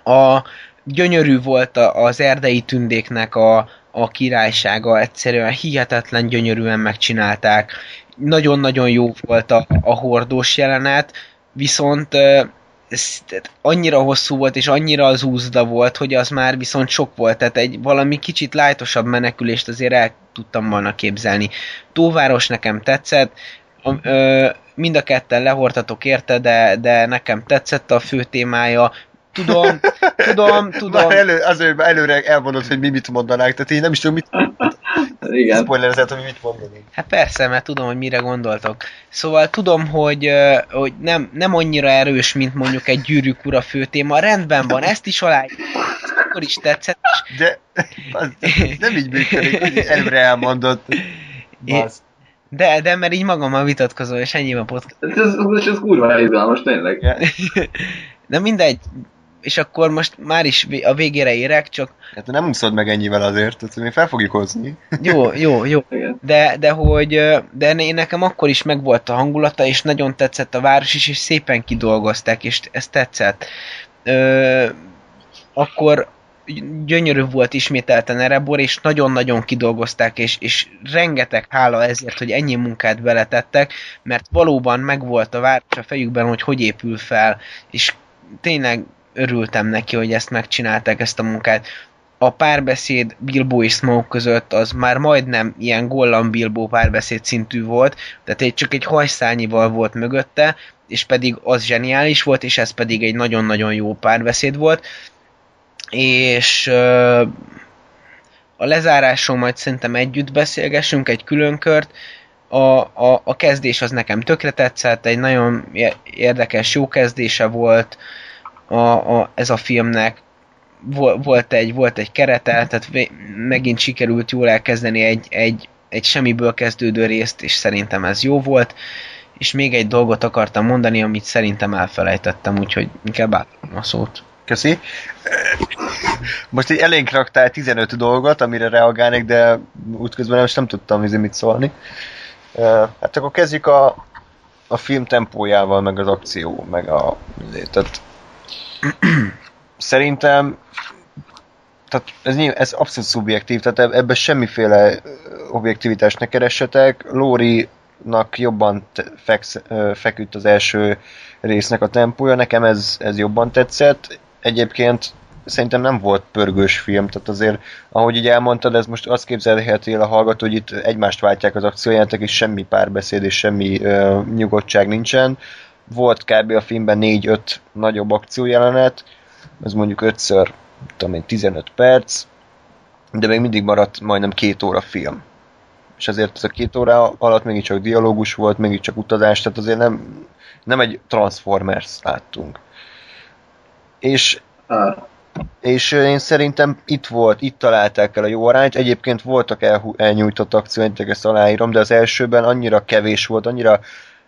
A gyönyörű volt az erdei tündéknek a, a királysága, egyszerűen hihetetlen gyönyörűen megcsinálták. Nagyon-nagyon jó volt a, a hordós jelenet, viszont ez annyira hosszú volt, és annyira az úzda volt, hogy az már viszont sok volt, tehát egy valami kicsit lájtosabb menekülést azért el tudtam volna képzelni. Tóváros nekem tetszett, ö, mind a ketten lehortatok érte, de, de nekem tetszett a fő témája, Tudom, tudom, [LAUGHS] tudom. Már elő, azért előre elmondod, hogy mi mit mondanánk, tehát én nem is tudom, mit [LAUGHS] Igen. Spoilerezett, hogy mit mondanék. Hát persze, mert tudom, hogy mire gondoltok. Szóval tudom, hogy, hogy nem, nem annyira erős, mint mondjuk egy gyűrűk ura főtéma. Rendben van, ezt is alá akkor is tetszett. De az, nem így működik, hogy előre elmondod. De, de mert így magammal vitatkozol, és ennyi a podcast. Ez, ez, ez kurva izgalmas, tényleg. De [LAUGHS] mindegy, és akkor most már is a végére érek, csak... Hát nem úszod meg ennyivel azért, tehát mi fel fogjuk hozni. Jó, jó, jó. [LAUGHS] De, de hogy, de én nekem akkor is megvolt a hangulata, és nagyon tetszett a város is, és szépen kidolgozták, és ez tetszett. Ö, akkor gyönyörű volt ismételten Erebor, és nagyon-nagyon kidolgozták, és, és rengeteg hála ezért, hogy ennyi munkát beletettek, mert valóban megvolt a város a fejükben, hogy hogy épül fel, és tényleg örültem neki, hogy ezt megcsinálták, ezt a munkát. A párbeszéd Bilbo és Smoke között az már majdnem ilyen Gollam Bilbo párbeszéd szintű volt, tehát egy, csak egy hajszányival volt mögötte, és pedig az zseniális volt, és ez pedig egy nagyon-nagyon jó párbeszéd volt. És a lezárásról majd szerintem együtt beszélgessünk, egy külön kört. A, a, a kezdés az nekem tökre tetszett, egy nagyon érdekes, jó kezdése volt, a, a, ez a filmnek volt egy, volt egy kerete, tehát megint sikerült jól elkezdeni egy, egy, egy semmiből kezdődő részt, és szerintem ez jó volt. És még egy dolgot akartam mondani, amit szerintem elfelejtettem, úgyhogy inkább átadom a szót. Köszi. Most így elénk raktál 15 dolgot, amire reagálnék, de útközben most nem tudtam mit szólni. Hát akkor kezdjük a, a film tempójával, meg az akció, meg a... Tehát Szerintem tehát ez, ez abszolút szubjektív, tehát ebben semmiféle objektivitást ne keressetek. Lóri-nak jobban feksz, feküdt az első résznek a tempója, nekem ez, ez jobban tetszett. Egyébként szerintem nem volt pörgős film, tehát azért, ahogy így elmondtad, ez most azt képzelheti el a hallgató, hogy itt egymást váltják az akciójátok, és semmi párbeszéd és semmi uh, nyugodtság nincsen volt kb. a filmben 4-5 nagyobb akciójelenet, ez mondjuk 5-ször, tudom én, 15 perc, de még mindig maradt majdnem két óra film. És azért ez a két óra alatt mégiscsak dialógus volt, mégiscsak utazás, tehát azért nem, nem egy Transformers láttunk. És, és én szerintem itt volt, itt találták el a jó arányt. Egyébként voltak el, elnyújtott akcióintek, ezt aláírom, de az elsőben annyira kevés volt, annyira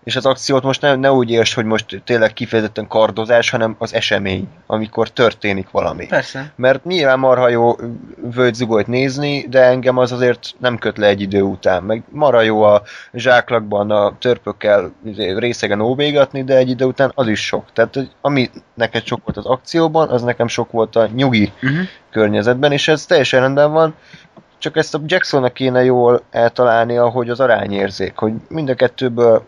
és az akciót most ne, ne úgy érts, hogy most tényleg kifejezetten kardozás, hanem az esemény, amikor történik valami. Persze. Mert nyilván marha jó völgyzugolyt nézni, de engem az azért nem köt le egy idő után. Meg marha jó a zsáklakban a törpökkel izé, részegen óvégatni, de egy idő után az is sok. Tehát ami neked sok volt az akcióban, az nekem sok volt a nyugi uh-huh. környezetben, és ez teljesen rendben van csak ezt a Jacksonnak kéne jól eltalálni, ahogy az arányérzék, hogy mind a kettőből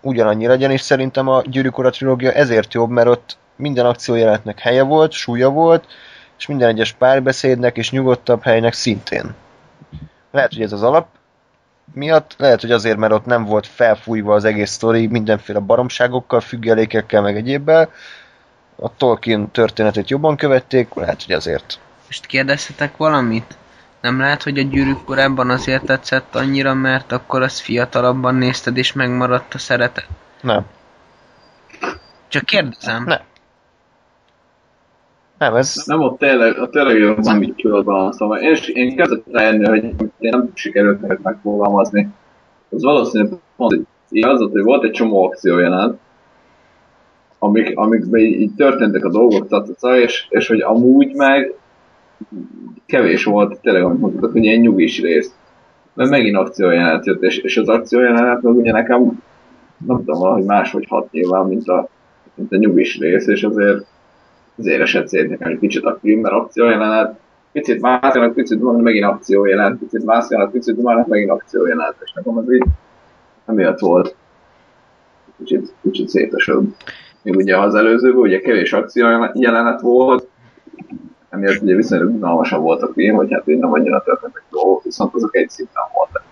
ugyanannyi legyen, és szerintem a Gyűrűk trilógia ezért jobb, mert ott minden akciójelenetnek helye volt, súlya volt, és minden egyes párbeszédnek és nyugodtabb helynek szintén. Lehet, hogy ez az alap miatt, lehet, hogy azért, mert ott nem volt felfújva az egész sztori mindenféle baromságokkal, függelékekkel, meg egyébbel. A Tolkien történetet jobban követték, lehet, hogy azért. Most kérdezhetek valamit? Nem lehet, hogy a gyűrűk korábban azért tetszett annyira, mert akkor az fiatalabban nézted és megmaradt a szeretet? Nem. Csak kérdezem. Nem. Nem, ez... Nem, ott tényleg, ott tényleg jó, így tudod szóval Én, én kezdett rájönni, hogy én nem sikerült meg megfogalmazni. Az valószínűleg pont így az volt, hogy volt egy csomó akciójelenet, amik, amikben így, így történtek a dolgok, tataca, és, és hogy amúgy meg kevés volt, tényleg, amit mondtuk, hogy ilyen nyugis rész. Mert megint akciójelenet jött, és, és az akciójelenet meg ugye nekem nem tudom, valahogy máshogy hat nyilván, mint a, mint a nyugis rész, és azért azért esett szét nekem egy kicsit a film, mert akciójelenet, picit mászjanak, picit van megint akciójelenet, picit mászjanak, picit van megint akciójelenet, és nekem az így emiatt volt kicsit, kicsit szétesebb. Még ugye az előzőben ugye kevés akciójelenet volt, emiatt ugye viszonylag unalmasabb volt a film, hogy hát én nem annyira történtek dolgok, viszont azok egy szinten voltak.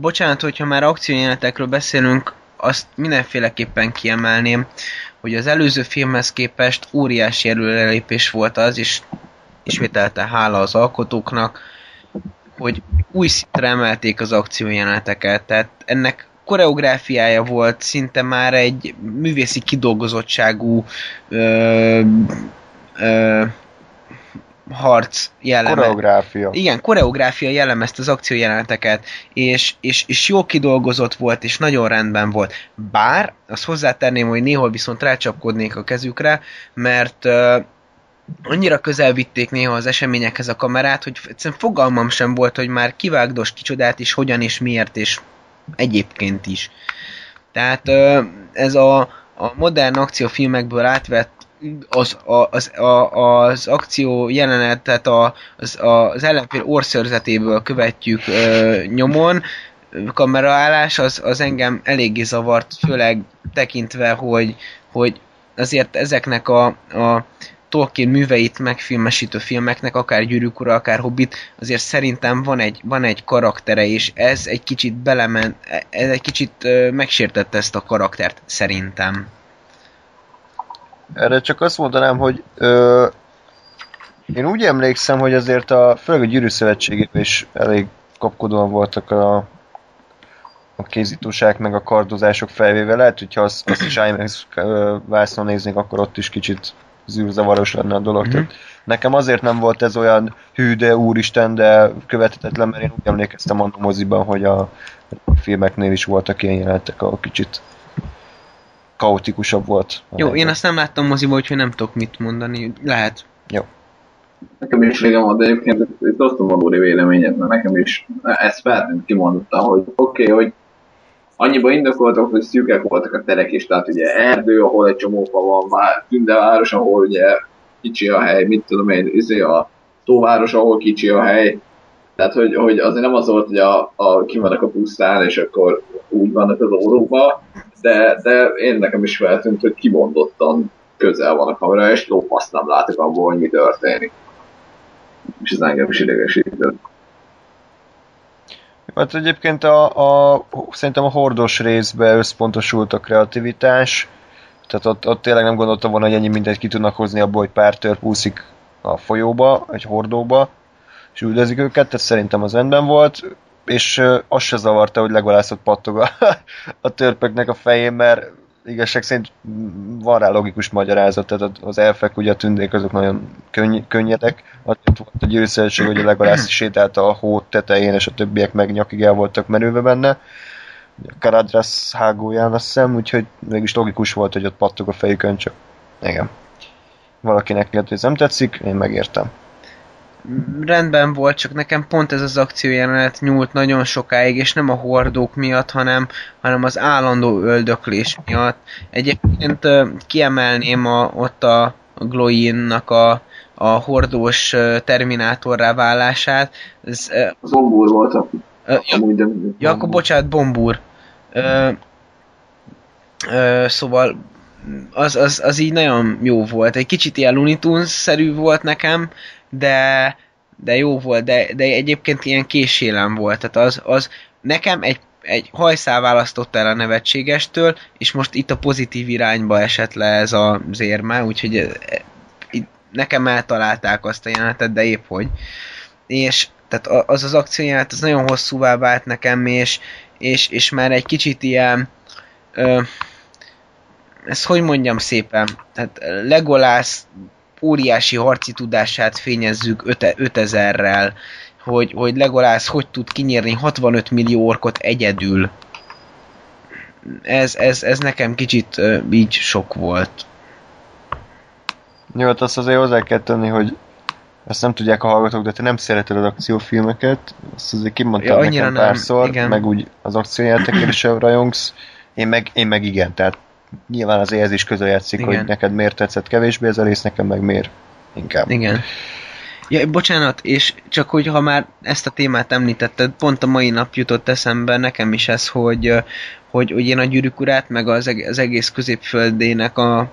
Bocsánat, hogyha már akciójelenetekről beszélünk, azt mindenféleképpen kiemelném, hogy az előző filmhez képest óriási előrelépés volt az, és ismételte hála az alkotóknak, hogy új szintre emelték az akciójeleneteket, tehát ennek koreográfiája volt szinte már egy művészi kidolgozottságú ö, ö, harc jelleme. Koreográfia. Igen, koreográfia jellemezte az akciójeleneteket, és, és, és jó kidolgozott volt, és nagyon rendben volt. Bár, azt hozzátenném, hogy néhol viszont rácsapkodnék a kezükre, mert uh, annyira közel vitték néha az eseményekhez a kamerát, hogy egyszerűen fogalmam sem volt, hogy már kivágdos kicsodát is, hogyan és miért, és egyébként is. Tehát uh, ez a, a modern akciófilmekből átvett az, a, az, a, az akció jelenetet a, az, az ellenfél orszörzetéből követjük ö, nyomon, kameraállás, az, az engem eléggé zavart, főleg tekintve, hogy, hogy azért ezeknek a, a Tolkien műveit megfilmesítő filmeknek, akár Gyűrűk Ura, akár Hobbit, azért szerintem van egy, van egy karaktere, és ez egy kicsit belement, ez egy kicsit megsértette ezt a karaktert, szerintem. Erre csak azt mondanám, hogy ö, én úgy emlékszem, hogy azért a, főleg a Gyűrű Szövetségében is elég kapkodóan voltak a, a kézítóság meg a kardozások felvéve. Lehet, hogyha azt, azt is IMAX vászon néznék, akkor ott is kicsit zűrzavaros lenne a dolog. Mm-hmm. nekem azért nem volt ez olyan hű, de úristen, de követhetetlen, mert én úgy emlékeztem a moziban, hogy a filmeknél is voltak ilyen jelenetek, ahol kicsit kaotikusabb volt. Jó, én azt nem láttam moziba, úgyhogy nem tudok mit mondani. Lehet. Jó. Nekem is régen volt, de egyébként itt osztom a Lóri véleményet, mert nekem is ezt feltűnt kimondottam, hogy oké, okay, hogy annyiban indokoltak, hogy szűkek voltak a terek is, tehát ugye erdő, ahol egy csomó fa van, már tündeváros, ahol ugye kicsi a hely, mit tudom én, izé a tóváros, ahol kicsi a hely, tehát, hogy, hogy azért nem az volt, hogy a, a, kimennek a pusztán, és akkor úgy vannak az óróba, de, de én nekem is feltűnt, hogy kimondottan közel van a kamera, és lópaszt nem látok abból, hogy mi történik. És ez engem is idegesített. Hát egyébként a, a, szerintem a hordos részbe összpontosult a kreativitás, tehát ott, ott tényleg nem gondoltam volna, hogy ennyi mindent ki tudnak hozni abból, hogy pár törp úszik a folyóba, egy hordóba, és üldözik őket, tehát szerintem az rendben volt és azt se zavarta, hogy legalászott pattog a, [LAUGHS] a törpöknek a fején, mert igazság szerint van rá logikus magyarázat, tehát az elfek, ugye a tündék, azok nagyon könny- könnyedek. Azért volt a győzszerűség, hogy a Legolász [CLEARS THROAT] sétálta a hó tetején, és a többiek meg nyakig el voltak merülve benne. A Karadras hágóján azt hiszem, úgyhogy mégis logikus volt, hogy ott pattog a fejükön, csak igen. Valakinek lehet, hogy ez nem tetszik, én megértem rendben volt, csak nekem pont ez az akciójelenet nyúlt nagyon sokáig, és nem a hordók miatt, hanem, hanem az állandó öldöklés miatt. Egyébként kiemelném a, ott a, Gloin-nak a, a hordós terminátorrá válását. Ez, Az Ombúr volt a, ja, ja, akkor bocsánat, Bombúr. Ö, ö, szóval az, az, az így nagyon jó volt. Egy kicsit ilyen Looney Tunes-szerű volt nekem, de, de jó volt, de, de egyébként ilyen késélem volt. Tehát az, az nekem egy, egy hajszál választott el a nevetségestől, és most itt a pozitív irányba esett le ez az érme, úgyhogy e, nekem eltalálták azt a jelenetet, de épp hogy. És tehát a- az az akcióját, az nagyon hosszúvá vált nekem, és, és, és már egy kicsit ilyen ö, ezt hogy mondjam szépen, tehát Legolász óriási harci tudását fényezzük 5000-rel, hogy, hogy Legolász hogy tud kinyírni 65 millió orkot egyedül. Ez, ez, ez nekem kicsit ö, így sok volt. Jó, hát azt azért hozzá kell tenni, hogy ezt nem tudják a hallgatók, de te nem szereted az akciófilmeket, azt azért kimondtad Ja, nekem nem, párszor, igen. meg úgy az akciójátékért is rajongsz, én meg, én meg igen, tehát nyilván azért ez is közel játszik, Igen. hogy neked miért tetszett kevésbé ez a rész, nekem meg miért inkább. Igen. Ja, bocsánat, és csak hogy ha már ezt a témát említetted, pont a mai nap jutott eszembe nekem is ez, hogy, hogy, hogy én a gyűrűk urát, meg az, eg- az egész középföldének a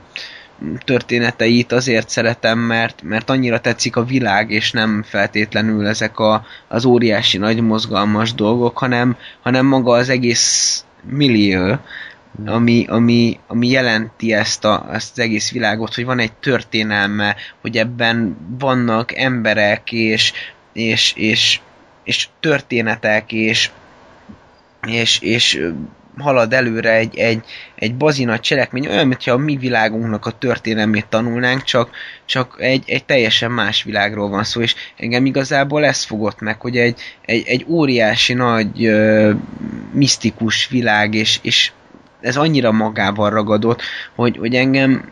történeteit azért szeretem, mert, mert annyira tetszik a világ, és nem feltétlenül ezek a, az óriási nagy mozgalmas dolgok, hanem, hanem maga az egész millió, ami, ami, ami jelenti ezt, a, ezt az egész világot, hogy van egy történelme, hogy ebben vannak emberek, és, és, és, és történetek, és, és, és halad előre egy, egy, egy bazinagy cselekmény, olyan, mintha a mi világunknak a történelmét tanulnánk, csak, csak egy, egy teljesen más világról van szó, és engem igazából ez fogott meg, hogy egy, egy, egy óriási nagy ö, misztikus világ, és, és ez annyira magával ragadott, hogy, hogy engem,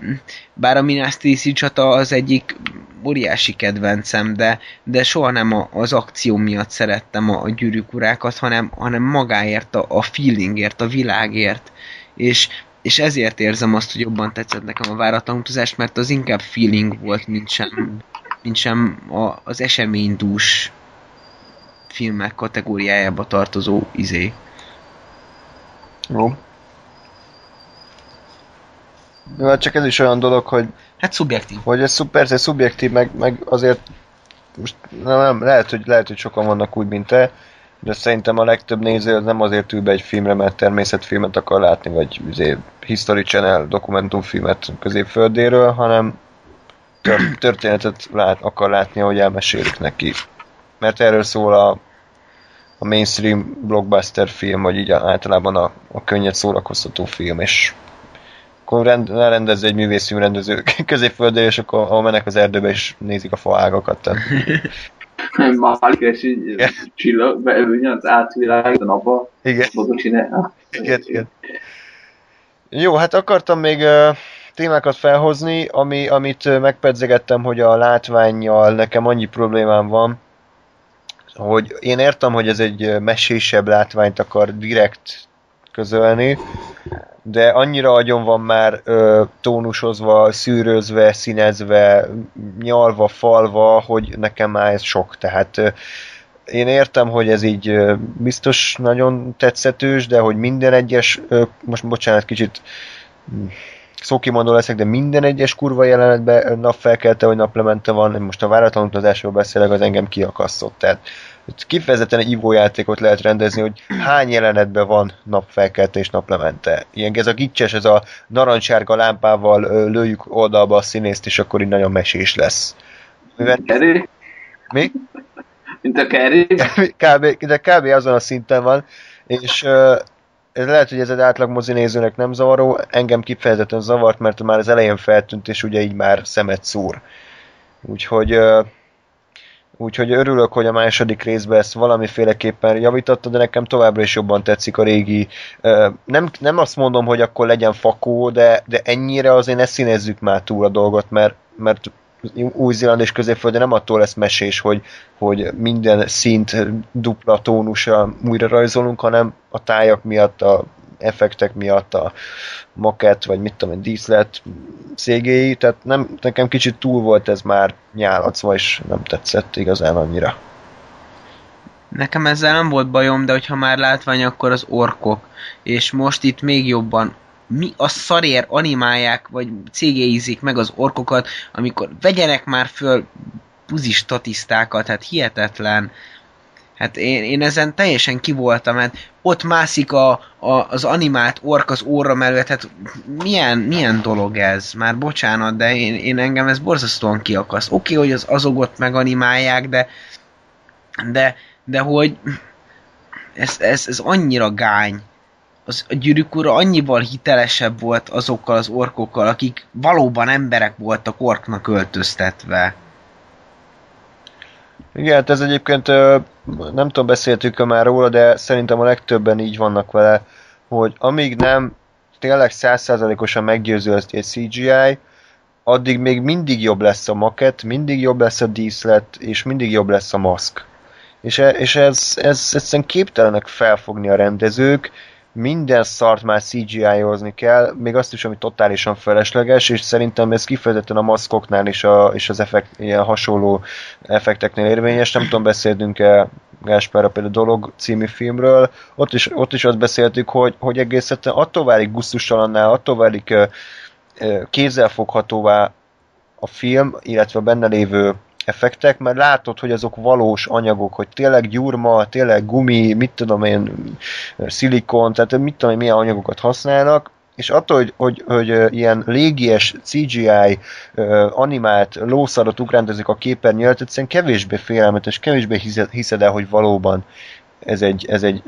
bár a Minas Tirith csata az egyik óriási kedvencem, de, de soha nem a, az akció miatt szerettem a, a gyűrűk urákat, hanem, hanem magáért, a, a feelingért, a világért. És, és ezért érzem azt, hogy jobban tetszett nekem a váratlan utazás, mert az inkább feeling volt, mint sem, mint sem a, az eseménydús filmek kategóriájába tartozó izé. Jó. Hát csak ez is olyan dolog, hogy Hát szubjektív. hogy ez szuper, ez szubjektív, meg, meg azért most nem, nem, lehet, hogy, lehet, hogy sokan vannak úgy, mint te, de szerintem a legtöbb néző az nem azért ül be egy filmre, mert természetfilmet akar látni, vagy azért History Channel dokumentumfilmet középföldéről, hanem tör- történetet lát, akar látni, ahogy elmesélik neki. Mert erről szól a, a mainstream blockbuster film, vagy így általában a, a könnyed szórakoztató film, és akkor rend, rendezze egy művészfilmrendező [LAUGHS] középföldön, és akkor ahol mennek az erdőbe, és nézik a faágakat. Tehát, Malik, és így csillag, beülni az átvilág a napba, igen, igen, igen. Jó, hát akartam még uh, témákat felhozni, ami, amit uh, megpedzegettem, hogy a látványjal nekem annyi problémám van, hogy én értem, hogy ez egy mesésebb látványt akar direkt közölni, de annyira agyon van már ö, tónusozva, szűrözve, színezve, nyalva, falva, hogy nekem már ez sok. Tehát ö, én értem, hogy ez így ö, biztos nagyon tetszetős, de hogy minden egyes, ö, most bocsánat, kicsit mm, szókimondó leszek, de minden egyes kurva jelenetben napfelkelte, vagy naplemente van, most a váratlan utazásról beszélek, az engem kiakasztott. Tehát kifejezetten egy ivójátékot lehet rendezni, hogy hány jelenetben van napfelkelte és naplemente. Ilyen ez a gicses, ez a narancssárga lámpával lőjük oldalba a színészt, és akkor így nagyon mesés lesz. Mivel, Kerry? mi? Mint a Kerry? [LAUGHS] kb, de kb. azon a szinten van, és ez lehet, hogy ez egy átlag mozinézőnek nem zavaró, engem kifejezetten zavart, mert már az elején feltűnt, és ugye így már szemet szúr. Úgyhogy Úgyhogy örülök, hogy a második részben ezt valamiféleképpen javította, de nekem továbbra is jobban tetszik a régi. Nem, nem azt mondom, hogy akkor legyen fakó, de, de ennyire azért ne színezzük már túl a dolgot, mert, mert új-Zéland és középföldön nem attól lesz mesés, hogy, hogy minden szint dupla tónusra újra rajzolunk, hanem a tájak miatt, a effektek miatt a maket, vagy mit tudom, egy díszlet cégéi, tehát nem, nekem kicsit túl volt ez már nyálacva, és nem tetszett igazán annyira. Nekem ezzel nem volt bajom, de hogyha már látvány, akkor az orkok. És most itt még jobban mi a szarér animálják, vagy cégéizik meg az orkokat, amikor vegyenek már föl buzi statisztákat, hát hihetetlen. Hát én, én ezen teljesen kivoltam, mert ott mászik a, a, az animált ork az óra mellett, hát milyen, milyen dolog ez? Már bocsánat, de én, én engem ez borzasztóan kiakaszt. Oké, okay, hogy az azogot meganimálják, de de, de hogy ez, ez, ez annyira gány. Az, a gyűrűk ura annyival hitelesebb volt azokkal az orkokkal, akik valóban emberek voltak orknak öltöztetve. Igen, hát ez egyébként nem tudom, beszéltük már róla, de szerintem a legtöbben így vannak vele, hogy amíg nem tényleg százszázalékosan meggyőző egy CGI, addig még mindig jobb lesz a maket, mindig jobb lesz a díszlet, és mindig jobb lesz a maszk. És, e, és ez, ez egyszerűen képtelenek felfogni a rendezők, minden szart már CGI-ozni kell, még azt is, ami totálisan felesleges, és szerintem ez kifejezetten a maszkoknál is a, és az effekt, ilyen hasonló effekteknél érvényes. Nem tudom, beszéltünk-e Gáspára például Dolog című filmről, ott is, ott is azt beszéltük, hogy, hogy egészen attól válik gusztustalanná, attól válik kézzelfoghatóvá a film, illetve a benne lévő effektek, mert látod, hogy azok valós anyagok, hogy tényleg gyurma, tényleg gumi, mit tudom én, szilikon, tehát mit tudom én, milyen anyagokat használnak, és attól, hogy, hogy, hogy ilyen légies CGI animált lószarot ugrándozik a képernyőt, egyszerűen kevésbé félelmetes, kevésbé hiszed el, hogy valóban ez egy, ez egy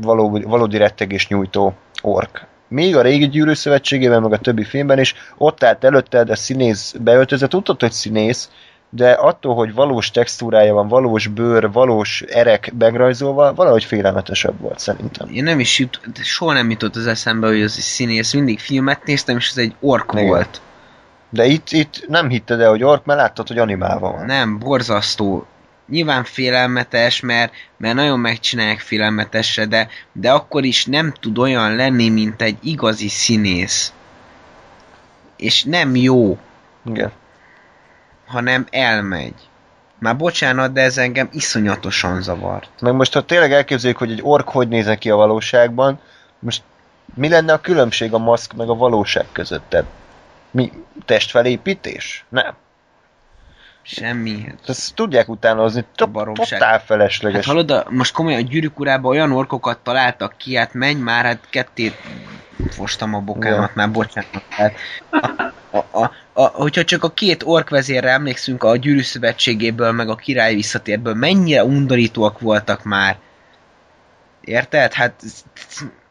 való, valódi rettegés nyújtó ork. Még a régi gyűrű szövetségében, meg a többi filmben is ott állt előtted a színész beöltözött, tudtad, hogy színész, de attól, hogy valós textúrája van, valós bőr, valós erek megrajzolva, valahogy félelmetesebb volt szerintem. Én nem is jut, soha nem jutott az eszembe, hogy az egy színész. Mindig filmet néztem, és ez egy ork Igen. volt. De itt, itt nem hitted el, hogy ork, mert láttad, hogy animálva van. Nem, borzasztó. Nyilván félelmetes, mert, mert nagyon megcsinálják félelmetesre, de, de akkor is nem tud olyan lenni, mint egy igazi színész. És nem jó. Igen hanem elmegy. Már bocsánat, de ez engem iszonyatosan zavart. Meg most, ha tényleg elképzeljük, hogy egy ork hogy néz ki a valóságban, most mi lenne a különbség a maszk meg a valóság között? Tehát mi? Testfelépítés? Nem. Semmi. Ezt tudják utánozni, totál felesleges. Hát hallod, most komolyan a gyűrűk urában olyan orkokat találtak ki, hát menj már, hát kettét fostam a bokámat, ja. már bocsánat. Hát, a, a, a, a, hogyha csak a két orkvezérre emlékszünk a gyűrű szövetségéből, meg a király visszatérből, mennyire undorítóak voltak már. Érted? Hát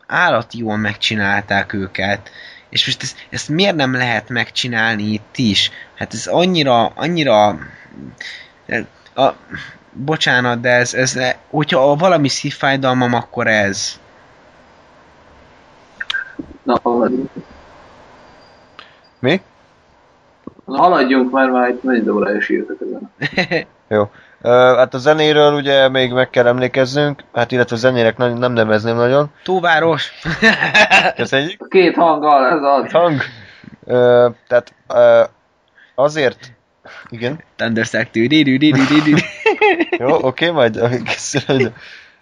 állati jól megcsinálták őket. És most ezt, ezt miért nem lehet megcsinálni itt is? Hát ez annyira, annyira... A, bocsánat, de ez, ez hogyha valami szívfájdalmam, akkor ez. Na, Mi? Na, haladjunk már, már itt nagy órája írtak ezen. [LAUGHS] Jó. Uh, hát a zenéről ugye még meg kell emlékeznünk, hát illetve a zenének nem, nem nevezném nagyon. Túváros! Köszönjük. [LAUGHS] A két hanggal, ez az. Hang. Uh, tehát uh, azért igen. Thundersack [LAUGHS] Jó, oké, okay, majd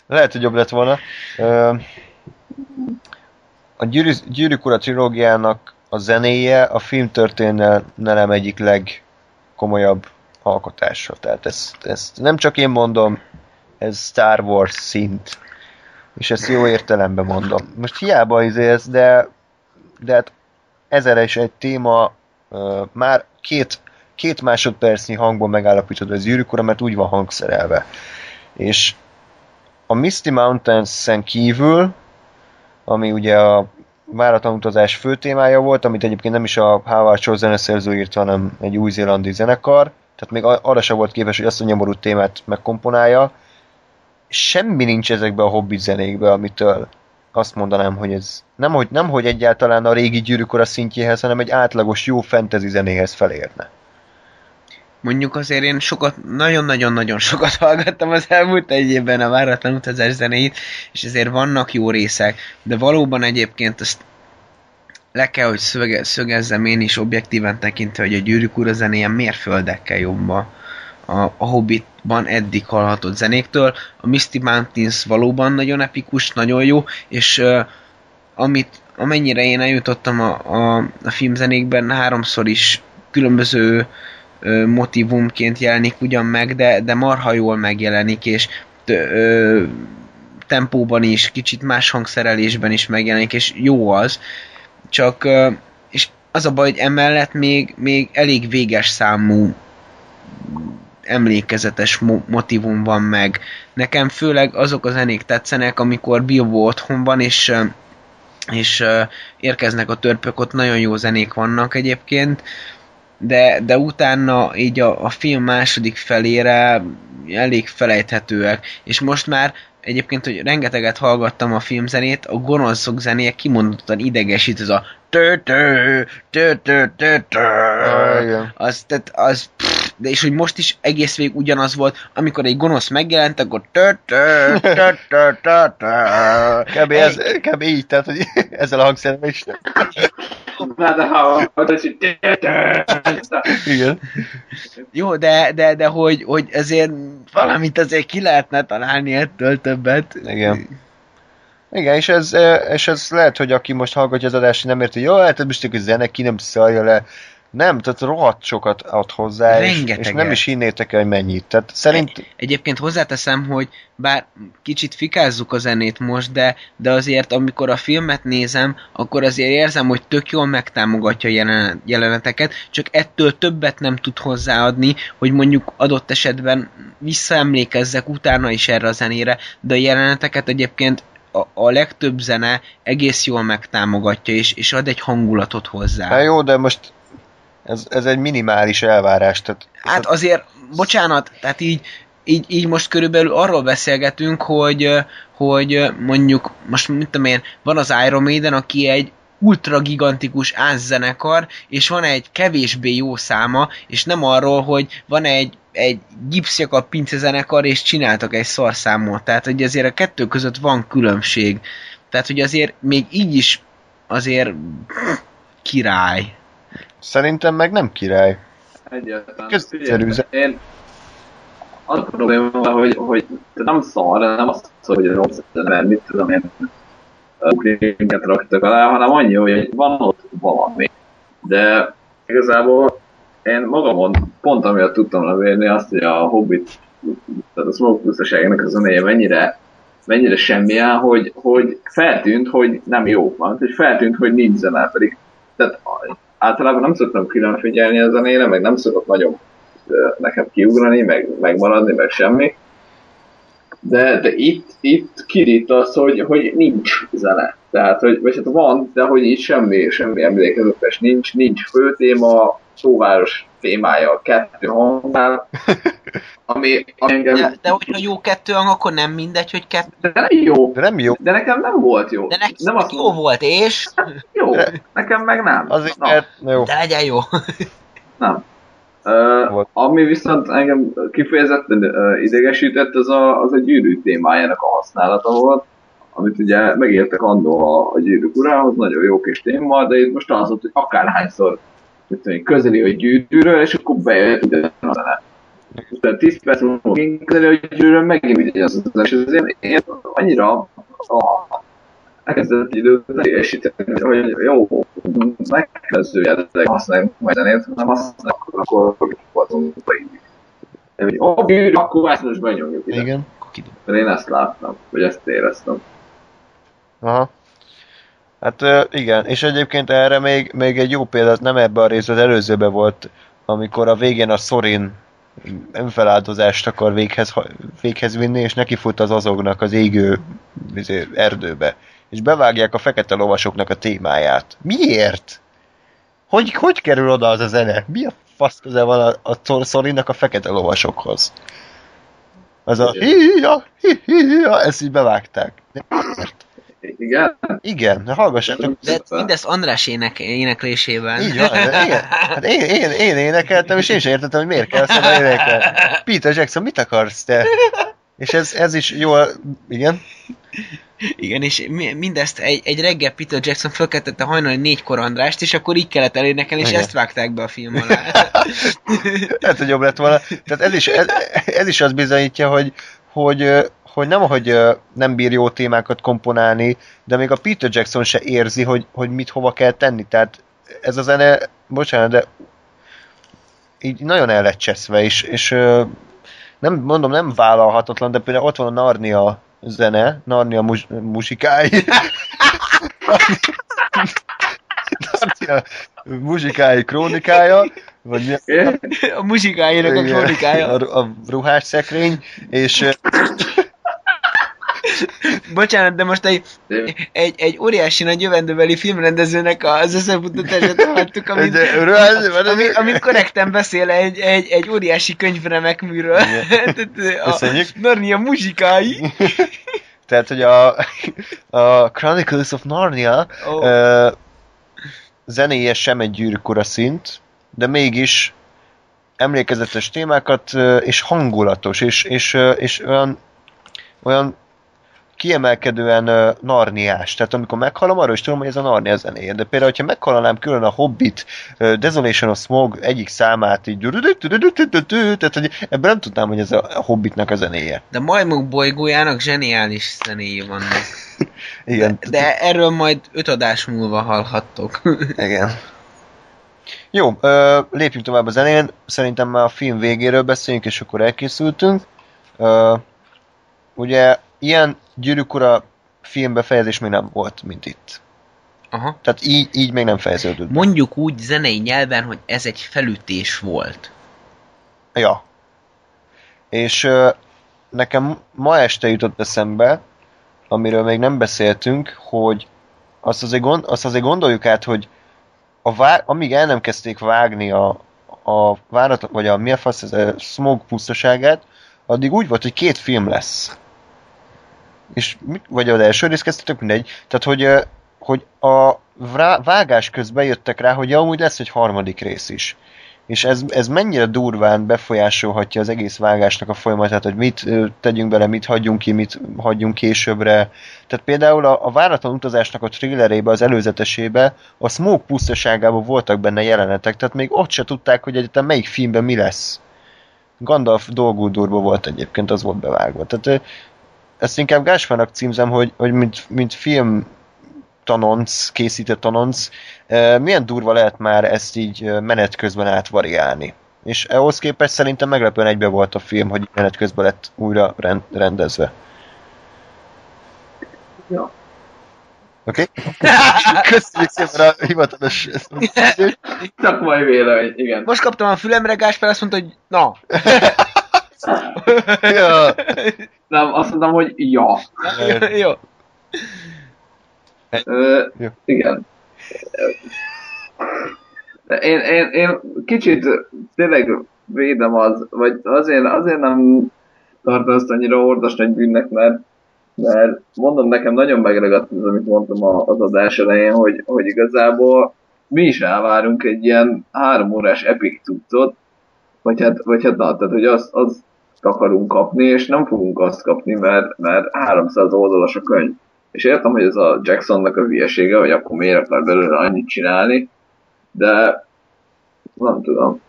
lehet, hogy jobb lett volna. Uh, a Gyűrű, Gyűrűk Ura trilógiának a zenéje a filmtörténelem egyik legkomolyabb alkotása. Tehát ezt, ezt nem csak én mondom, ez Star Wars szint. És ezt jó értelemben mondom. Most hiába izé ez, de, de hát ezer is egy téma uh, már két, két másodpercnyi hangban megállapítod az űrükora, mert úgy van hangszerelve. És a Misty Mountains-en kívül, ami ugye a váratlan utazás fő témája volt, amit egyébként nem is a Howard Shore zeneszerző írt, hanem egy új-zélandi zenekar, tehát még arra sem volt képes, hogy ezt a nyomorú témát megkomponálja. Semmi nincs ezekbe a hobbi zenékbe, amitől azt mondanám, hogy ez nem hogy, nem, hogy egyáltalán a régi gyűrűkora szintjéhez, hanem egy átlagos jó fantasy zenéhez felérne. Mondjuk azért én sokat, nagyon-nagyon-nagyon sokat hallgattam az elmúlt egy évben a váratlan utazás zenéit, és ezért vannak jó részek, de valóban egyébként azt le kell, hogy szöge, szögezzem én is objektíven tekintve, hogy a Gyűrűk Ura zenéje mérföldekkel jobb a, a, a Hobbitban eddig hallhatott zenéktől. A Misty Mountains valóban nagyon epikus, nagyon jó, és uh, amit, amennyire én eljutottam a, a, a filmzenékben, háromszor is különböző motivumként jelenik ugyan meg, de, de marha jól megjelenik, és uh, tempóban is, kicsit más hangszerelésben is megjelenik, és jó az. Csak, uh, és az a baj, hogy emellett még, még elég véges számú emlékezetes mo- motivum van meg. Nekem főleg azok a zenék tetszenek, amikor Bilbo otthon van, és és uh, érkeznek a törpök, ott nagyon jó zenék vannak egyébként, de, de utána így a, a film második felére elég felejthetőek, és most már egyébként, hogy rengeteget hallgattam a filmzenét, a gonoszok zenéje kimondottan idegesít, ez a tö tö tö tö tö tö az, tehát az pff, de és hogy most is egész végig ugyanaz volt, amikor egy gonosz megjelent, akkor Kb. Ez, kb. így, tehát hogy [LAUGHS] ezzel a hangszerrel is. Igen. Jó, de, de, de hogy, hogy ezért valamit azért ki lehetne találni ettől többet. Igen. Igen, és ez, és ez lehet, hogy aki most hallgatja az adást, nem érti, hogy jó, hát most egy zene, ki nem szalja le. Nem, tehát rohadt sokat ad hozzá, és, és nem is hinnétek el, hogy mennyit. Tehát szerint, Egyébként hozzáteszem, hogy bár kicsit fikázzuk a zenét most, de, de azért amikor a filmet nézem, akkor azért érzem, hogy tök jól megtámogatja a jelen- jeleneteket, csak ettől többet nem tud hozzáadni, hogy mondjuk adott esetben visszaemlékezzek utána is erre a zenére, de a jeleneteket egyébként a, a legtöbb zene egész jól megtámogatja, és, és ad egy hangulatot hozzá. hát jó, de most ez, ez egy minimális elvárás. Tehát, Hát azért, bocsánat, tehát így, így, így most körülbelül arról beszélgetünk, hogy, hogy mondjuk, most mit tudom én, van az Iron Maiden, aki egy ultra gigantikus zenekar, és van egy kevésbé jó száma, és nem arról, hogy van egy egy gipszjakab pince zenekar, és csináltak egy szarszámot. Tehát, hogy azért a kettő között van különbség. Tehát, hogy azért még így is azért király. Szerintem meg nem király. Egyáltalán. Közszerű. Én az a probléma, hogy, hogy nem szar, nem azt hogy rossz, mert mit tudom én, ukrénket raktak alá, hanem annyi, hogy van ott valami. De igazából én magamon pont amiatt tudtam levélni azt, hogy a Hobbit, tehát a Smoke pusztaságnak a zenéje mennyire, mennyire semmilyen, hogy, hogy feltűnt, hogy nem jó van, hogy feltűnt, hogy nincs zene, pedig tehát általában nem szoktam külön figyelni a zenére, meg nem szokott nagyon nekem kiugrani, meg megmaradni, meg semmi. De, de itt, itt kirít az, hogy, hogy nincs zene. Tehát, hogy, vagy hát van, de hogy itt semmi, semmi emlékezetes nincs, nincs főtéma, szóváros témája, kettő hangnál, [LAUGHS] ami, ami engem, De, de hogyha jó kettő hang, akkor nem mindegy, hogy kettő. de nem jó. De nem jó. De nekem nem volt jó. De neki nem azt jó volt, és? Jó, nekem meg nem. Azért, Na. mert, jó. De legyen jó. Nem. Uh, Volt. ami viszont engem kifejezetten uh, idegesített, az a, az a gyűrű témájának a használata volt, amit ugye megértek annó a, a gyűrűk urához, nagyon jó kis téma, de itt most az volt, hogy akárhányszor közeli a gyűrűről, és akkor bejött ugyanaz a zene. De 10 perc múlva közeli a gyűrűről, megint ugyanaz a zene, és ez én, annyira a, elkezdett időt idegesíteni, hogy jó, megkezdőjelleg használjuk majd zenét, nem használjuk, akkor. De hogy ó, gyűrű, akkor ezt most benyomjuk ide. Igen. Mert én ezt láttam, vagy ezt éreztem. Aha. Hát igen, és egyébként erre még, még egy jó példát nem ebbe a részbe, az előzőbe volt, amikor a végén a Sorin önfeláldozást akar véghez, véghez vinni, és neki fut az azognak az égő izé, erdőbe. És bevágják a fekete lovasoknak a témáját. Miért? Hogy, hogy kerül oda az a zene? Mi a fasz köze van a, a Szor- Sorinnak a fekete lovasokhoz? Az a hi-hi-ja, hi-hi-ja, ezt így bevágták. De miért? Igen? Igen, de hallgassátok. De mindezt András ének, éneklésében. Így van, de igen. Hát én, én, én énekeltem, és én sem értettem, hogy miért kell azt énekelni. Peter Jackson, mit akarsz te? És ez, ez is jól, igen. Igen, és mi- mindezt egy, egy reggel Peter Jackson fölkeltette hajnali négykor Andrást, és akkor így kellett elénekelni, és Igen. ezt vágták be a film alá. [LAUGHS] Lehet, hogy jobb lett volna. Tehát ez is, ez, ez is azt bizonyítja, hogy, hogy, hogy nem, hogy nem bír jó témákat komponálni, de még a Peter Jackson se érzi, hogy, hogy mit hova kell tenni. Tehát ez a zene, bocsánat, de így nagyon el lett cseszve, és, és nem, mondom, nem vállalhatatlan, de például ott van a Narnia zene, Narnia mus, muzsikái. Narnia muzsikái krónikája, vagy mi a- muzsikájának a igen, kronikája. A, a ruhás szekrény, és [LAUGHS] Bocsánat, de most egy, egy, egy óriási nagy jövendőbeli filmrendezőnek az összefutatását hallottuk, amit, ami, amit korrekten beszél egy, egy, egy óriási könyvremek műről. [LAUGHS] Tehát, a Köszönjük. Narnia muzsikái. [LAUGHS] tehát, hogy a, a Chronicles of Narnia ö, zenéje sem egy gyűrűkora szint, de mégis emlékezetes témákat, és hangulatos, és, és, és olyan, olyan kiemelkedően narniás. Tehát amikor meghalom, arról is tudom, hogy ez a Narnia zenéje. De például, hogyha meghallanám külön a Hobbit Desolation of Smog egyik számát, így tehát hogy ebből nem tudnám, hogy ez a Hobbitnak a zenéje. De Majmok bolygójának zseniális zenéi vannak. Igen. De erről majd öt adás múlva hallhattok. Igen. Jó, ö, lépjünk tovább a zenén. Szerintem már a film végéről beszéljünk, és akkor elkészültünk. Ö, ugye ilyen gyűrűk ura filmbefejezés még nem volt, mint itt. Aha. Tehát így, így még nem fejeződött. Mondjuk úgy zenei nyelven, hogy ez egy felütés volt. Ja. És ö, nekem ma este jutott eszembe, amiről még nem beszéltünk, hogy azt azért, gond, azt azért gondoljuk át, hogy a vá, amíg el nem kezdték vágni a, a váratlan, vagy a mi a fasz, ez a smog pusztaságát, addig úgy volt, hogy két film lesz. És mit, vagy az első rész kezdtetek, mindegy. Tehát, hogy, hogy a vágás közben jöttek rá, hogy amúgy lesz egy harmadik rész is. És ez, ez mennyire durván befolyásolhatja az egész vágásnak a folyamatát, hogy mit tegyünk bele, mit hagyjunk ki, mit hagyjunk későbbre. Tehát például a, a váratlan utazásnak a thrillerébe, az előzetesébe, a Smoke pusztaságában voltak benne jelenetek, tehát még ott se tudták, hogy egyetem melyik filmben mi lesz. Gandalf Dolguldurba volt egyébként, az volt bevágva. Tehát ezt inkább Gáspárnak címzem, hogy, hogy mint, mint film tanonc, készített tanonc, eh, milyen durva lehet már ezt így eh, menet közben átvariálni. És ahhoz képest szerintem meglepően egybe volt a film, hogy menet közben lett újra rend, rendezve. Ja. Oké? Okay? [LAUGHS] Köszönjük szépen a hivatalos [LAUGHS] ezt Szakmai vélemény, igen. Most kaptam a fülemre, Gáspár azt mondta, hogy na, [LAUGHS] ja. Nem, azt mondom, hogy ja. [LAUGHS] jó. Ö, igen. Én, én, én kicsit tényleg védem az, vagy azért, azért nem tartom azt annyira ordas nagy bűnnek, mert, mert mondom nekem nagyon megragadt az, amit mondtam az adás elején, hogy, hogy igazából mi is elvárunk egy ilyen három órás epic cuccot, vagy hát, vagy hát na, tehát hogy azt, azt akarunk kapni, és nem fogunk azt kapni, mert, mert 300 oldalas a könyv. És értem, hogy ez a Jacksonnak a hülyesége, hogy akkor miért akar belőle annyit csinálni, de nem tudom.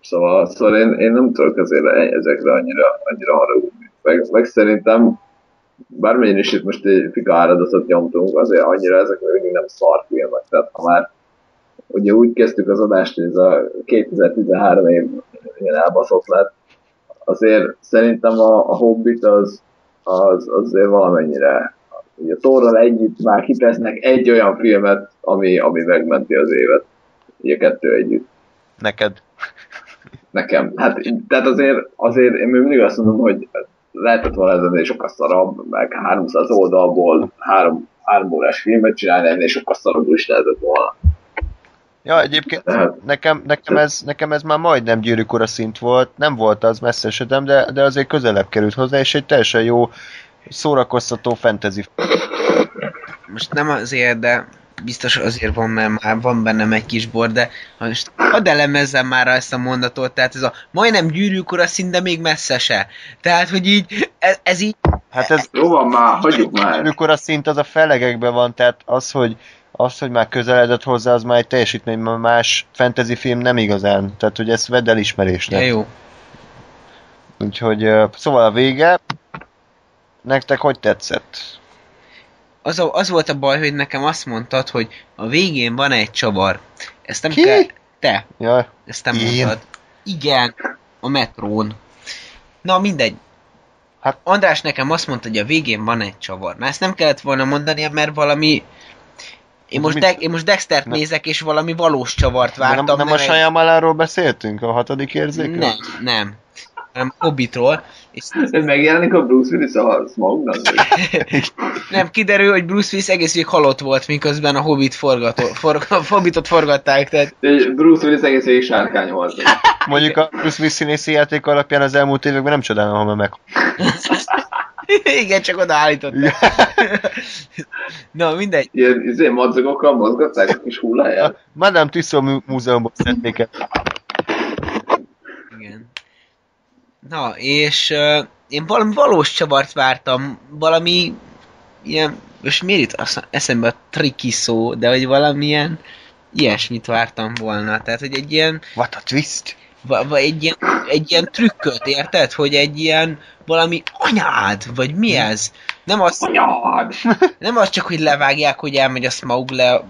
Szóval, szóval én, én nem tudok azért ezekre annyira, annyira haragudni. Meg, meg szerintem bármennyire is itt most egy fika áradatot nyomtunk, azért annyira ezek még nem szar filmek. Tehát ha már ugye úgy kezdtük az adást, hogy ez a 2013 év ilyen elbaszott lett, azért szerintem a, a Hobbit az, az azért valamennyire ugye Torral együtt már kitesznek egy olyan filmet, ami, ami megmenti az évet. Ugye kettő együtt. Neked. Nekem. Hát, tehát azért, azért én még mindig azt mondom, hogy lehetett volna ez ennél sokkal szarabb, meg 300 oldalból három, három órás filmet csinálni, ennél sokkal szarabbul is lehetett volna. Ja, egyébként nekem, nekem, ez, nekem ez már majdnem gyűrűk ura szint volt, nem volt az messze esetem, de, de azért közelebb került hozzá, és egy teljesen jó szórakoztató fantasy most nem azért, de biztos azért van, mert már van bennem egy kis bor, de ha most hadd elemezzem már ezt a mondatot, tehát ez a majdnem gyűrűk ura szinte még messze se. Tehát, hogy így, ez, ez így, Hát ez Jó van már, hagyjuk már. amikor a szint az a felegekben van, tehát az, hogy az, hogy már közeledett hozzá, az már egy teljesítmény, mert más fantasy film nem igazán. Tehát, hogy ezt vedd ja, elismerésnek. jó. Úgyhogy, szóval a vége. Nektek hogy tetszett? Az, a, az volt a baj, hogy nekem azt mondtad, hogy a végén van egy csavar. Ezt nem Ki? kell... Te, Ja, ezt te Én? mondtad. Igen, a metrón. Na, mindegy. Hát- András nekem azt mondta, hogy a végén van egy csavar. Na, ezt nem kellett volna mondani, mert valami... Én most? De, én most Dextert Ne. nézek, és valami valós csavart nem, vártam. nem a egy- Shyamalanról beszéltünk? A hatodik érzékről? Nem, nem. Hanem Hobbitról. És [LAUGHS] Ez megjelenik a Bruce Willis a Smoke-nak? nem, kiderül, hogy Bruce Willis egész végig halott volt, miközben a Hobbit forgató, for, Hobbitot forgatták, tehát Bruce Willis egész végig sárkány volt. Mondjuk a Bruce Willis színészi játék alapján az elmúlt években nem csodálom, ha meg. [LAUGHS] [LAUGHS] igen, csak odaállították. [LAUGHS] Na, mindegy. Ilyen izé, madzagokkal mozgatták a kis hulláját. Madame Tussauds múzeumban szeretnék el. Igen. Na, és uh, én valami valós csavart vártam, valami ilyen, most miért itt azt- eszembe a triki szó, de hogy valamilyen ilyesmit vártam volna. Tehát, hogy egy ilyen, What a twist! Va, va, egy ilyen, egy ilyen trükköt, érted? Hogy egy ilyen valami anyád, vagy mi ez? Nem az, Anyád! [LAUGHS] nem az csak, hogy levágják, hogy elmegy a Smaug le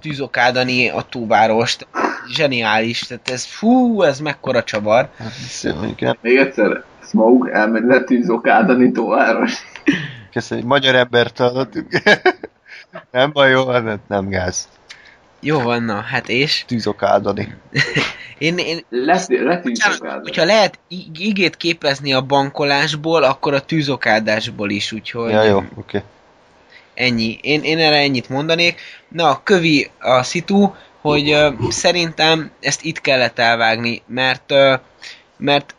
tűzokádani a túvárost. Zseniális, tehát ez, fú, ez mekkora csavar. Hát, ez mondjuk nem. Még egyszer, Smoke elmegy letűzokádani továros. Köszönjük, magyar embert hallottuk. [LAUGHS] nem baj, jó, nem, nem gáz. Jó van, na, hát és? Tűzok áldani. Én, én Bocsánat, Letűzokádani. hogyha lehet ig- igét képezni a bankolásból, akkor a tűzokádásból is, úgyhogy Ja, jó, oké. Okay. ennyi. Én, én erre ennyit mondanék. Na, kövi a szitu, hogy uh, szerintem ezt itt kellett elvágni, mert uh, mert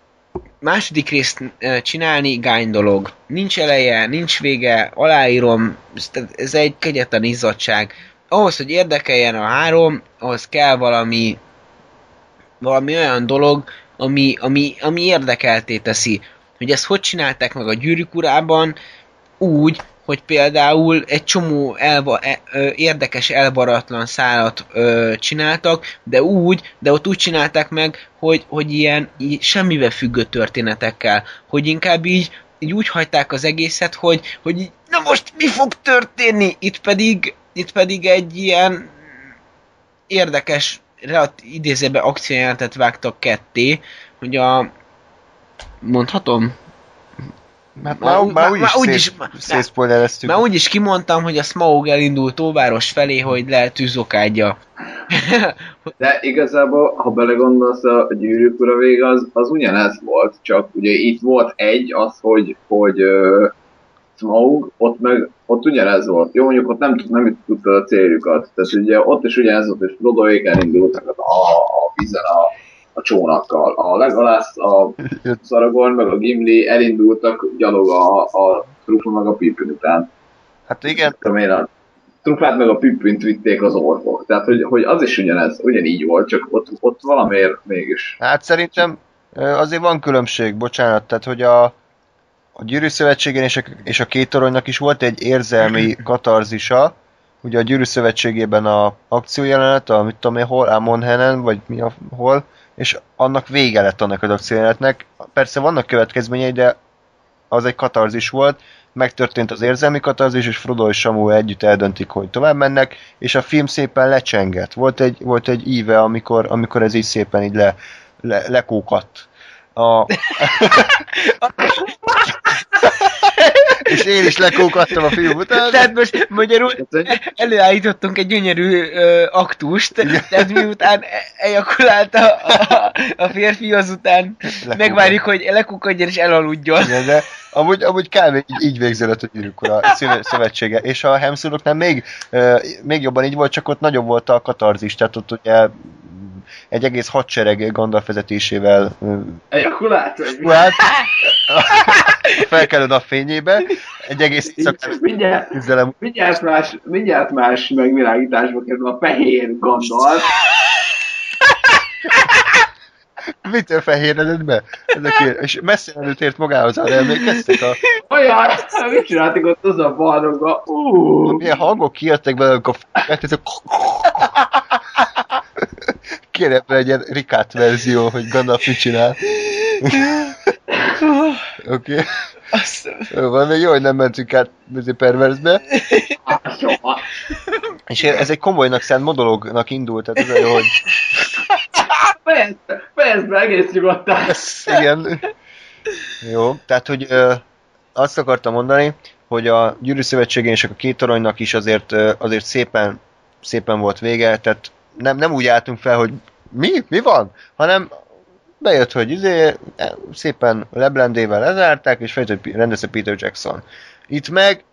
második részt uh, csinálni gány dolog. Nincs eleje, nincs vége, aláírom, ez, ez egy kegyetlen izzadság. Ahhoz, hogy érdekeljen a három, ahhoz kell valami valami olyan dolog, ami, ami, ami érdekelté teszi. Hogy ezt hogy csinálták meg a gyűrűk urában, úgy, hogy például egy csomó elva, e, érdekes elvaratlan szálat ö, csináltak, de úgy, de ott úgy csinálták meg, hogy, hogy ilyen í- semmivel függő történetekkel, hogy inkább így, így úgy hagyták az egészet, hogy, hogy így, na most mi fog történni? Itt pedig, itt pedig egy ilyen érdekes, idézőben akciójelentet vágtak ketté, hogy a mondhatom? Hát Már már, úgy- már, úgy már is úgy is- szétszpoilereztük. Már úgy is kimondtam, hogy a Smaug elindult Tóváros felé, hogy le tűzokádja. [LAUGHS] De igazából, ha belegondolsz, a gyűrűk ura vége az, az ugyanez volt, csak ugye itt volt egy, az, hogy, hogy Smaug, ott meg ott ugyanez volt. Jó, mondjuk ott nem, nem tudta a céljukat. Tehát ugye ott is ugyanez volt, és Frodoék elindultak a, a vízen a, a csónakkal. A Legolas, a [LAUGHS] Szaragorn, meg a Gimli elindultak gyalog a, a Trufa meg a Pippin után. Hát igen, Tudom én, a Trufát meg a Pippint vitték az orvok. Tehát, hogy, hogy az is ugyanez, ugyanígy volt, csak ott, ott valamiért mégis. hát szerintem azért van különbség, bocsánat, tehát hogy a, a Gyűrű Szövetségen és a, és a két toronynak is volt egy érzelmi [CLEARS THROAT] katarzisa, ugye a Gyűrű Szövetségében a akciójelenet, a mit tudom én, hol, Amonhenen, vagy mi a, hol, és annak vége lett annak az akciójelenetnek. Persze vannak következményei, de az egy katarzis volt, megtörtént az érzelmi katarzis, és Frodo és Samu együtt eldöntik, hogy tovább mennek, és a film szépen lecsengett. Volt egy, volt egy íve, amikor, amikor ez így szépen így le, le, lekókadt. A... és én is lekókattam a film után. Tehát most magyarul előállítottunk egy gyönyörű ö, aktust, tehát miután e- ejakulált a, a, a férfi, azután Lekókadt. megvárjuk, hogy lekukadjon és elaludjon. Igen, de amúgy, amúgy kb. így, így végződött a gyűrűk ura szöve- szövetsége. És a Hemszuroknál még, ö, még jobban így volt, csak ott nagyobb volt a katarzis, tehát ott ugye egy egész hadsereg Gandalf vezetésével ö, Ejakulát? vagy mi? hát, [LAUGHS] a felkelő napfényébe, egy egész éjszakát Mindjárt, küzdelem. mindjárt, más, mindjárt más megvilágításba kerül a fehér Gandalf. [LAUGHS] Mitől fehéredett be? Ezekért, és messze előtt ért magához, arra emlékeztek a Olyan, mit csináltak ott az a barokba? Uh, milyen hangok kijöttek belőle, amikor a Kéne egy Rikát verzió, hogy Gandalf mit csinál. Oké. Okay. Azt, Jó, van, még jó, hogy nem mentünk át perverzbe. És ez egy komolynak szánt monológnak indult, tehát ez jó, hogy fejezd be egész nyugodtan. igen. Jó, tehát, hogy ö, azt akartam mondani, hogy a Gyűrű Szövetségének a két toronynak is azért, ö, azért szépen, szépen volt vége, tehát nem, nem úgy álltunk fel, hogy mi? Mi van? Hanem bejött, hogy izé, e, szépen leblendével lezárták, és fejtett P- rendezte Peter Jackson. Itt meg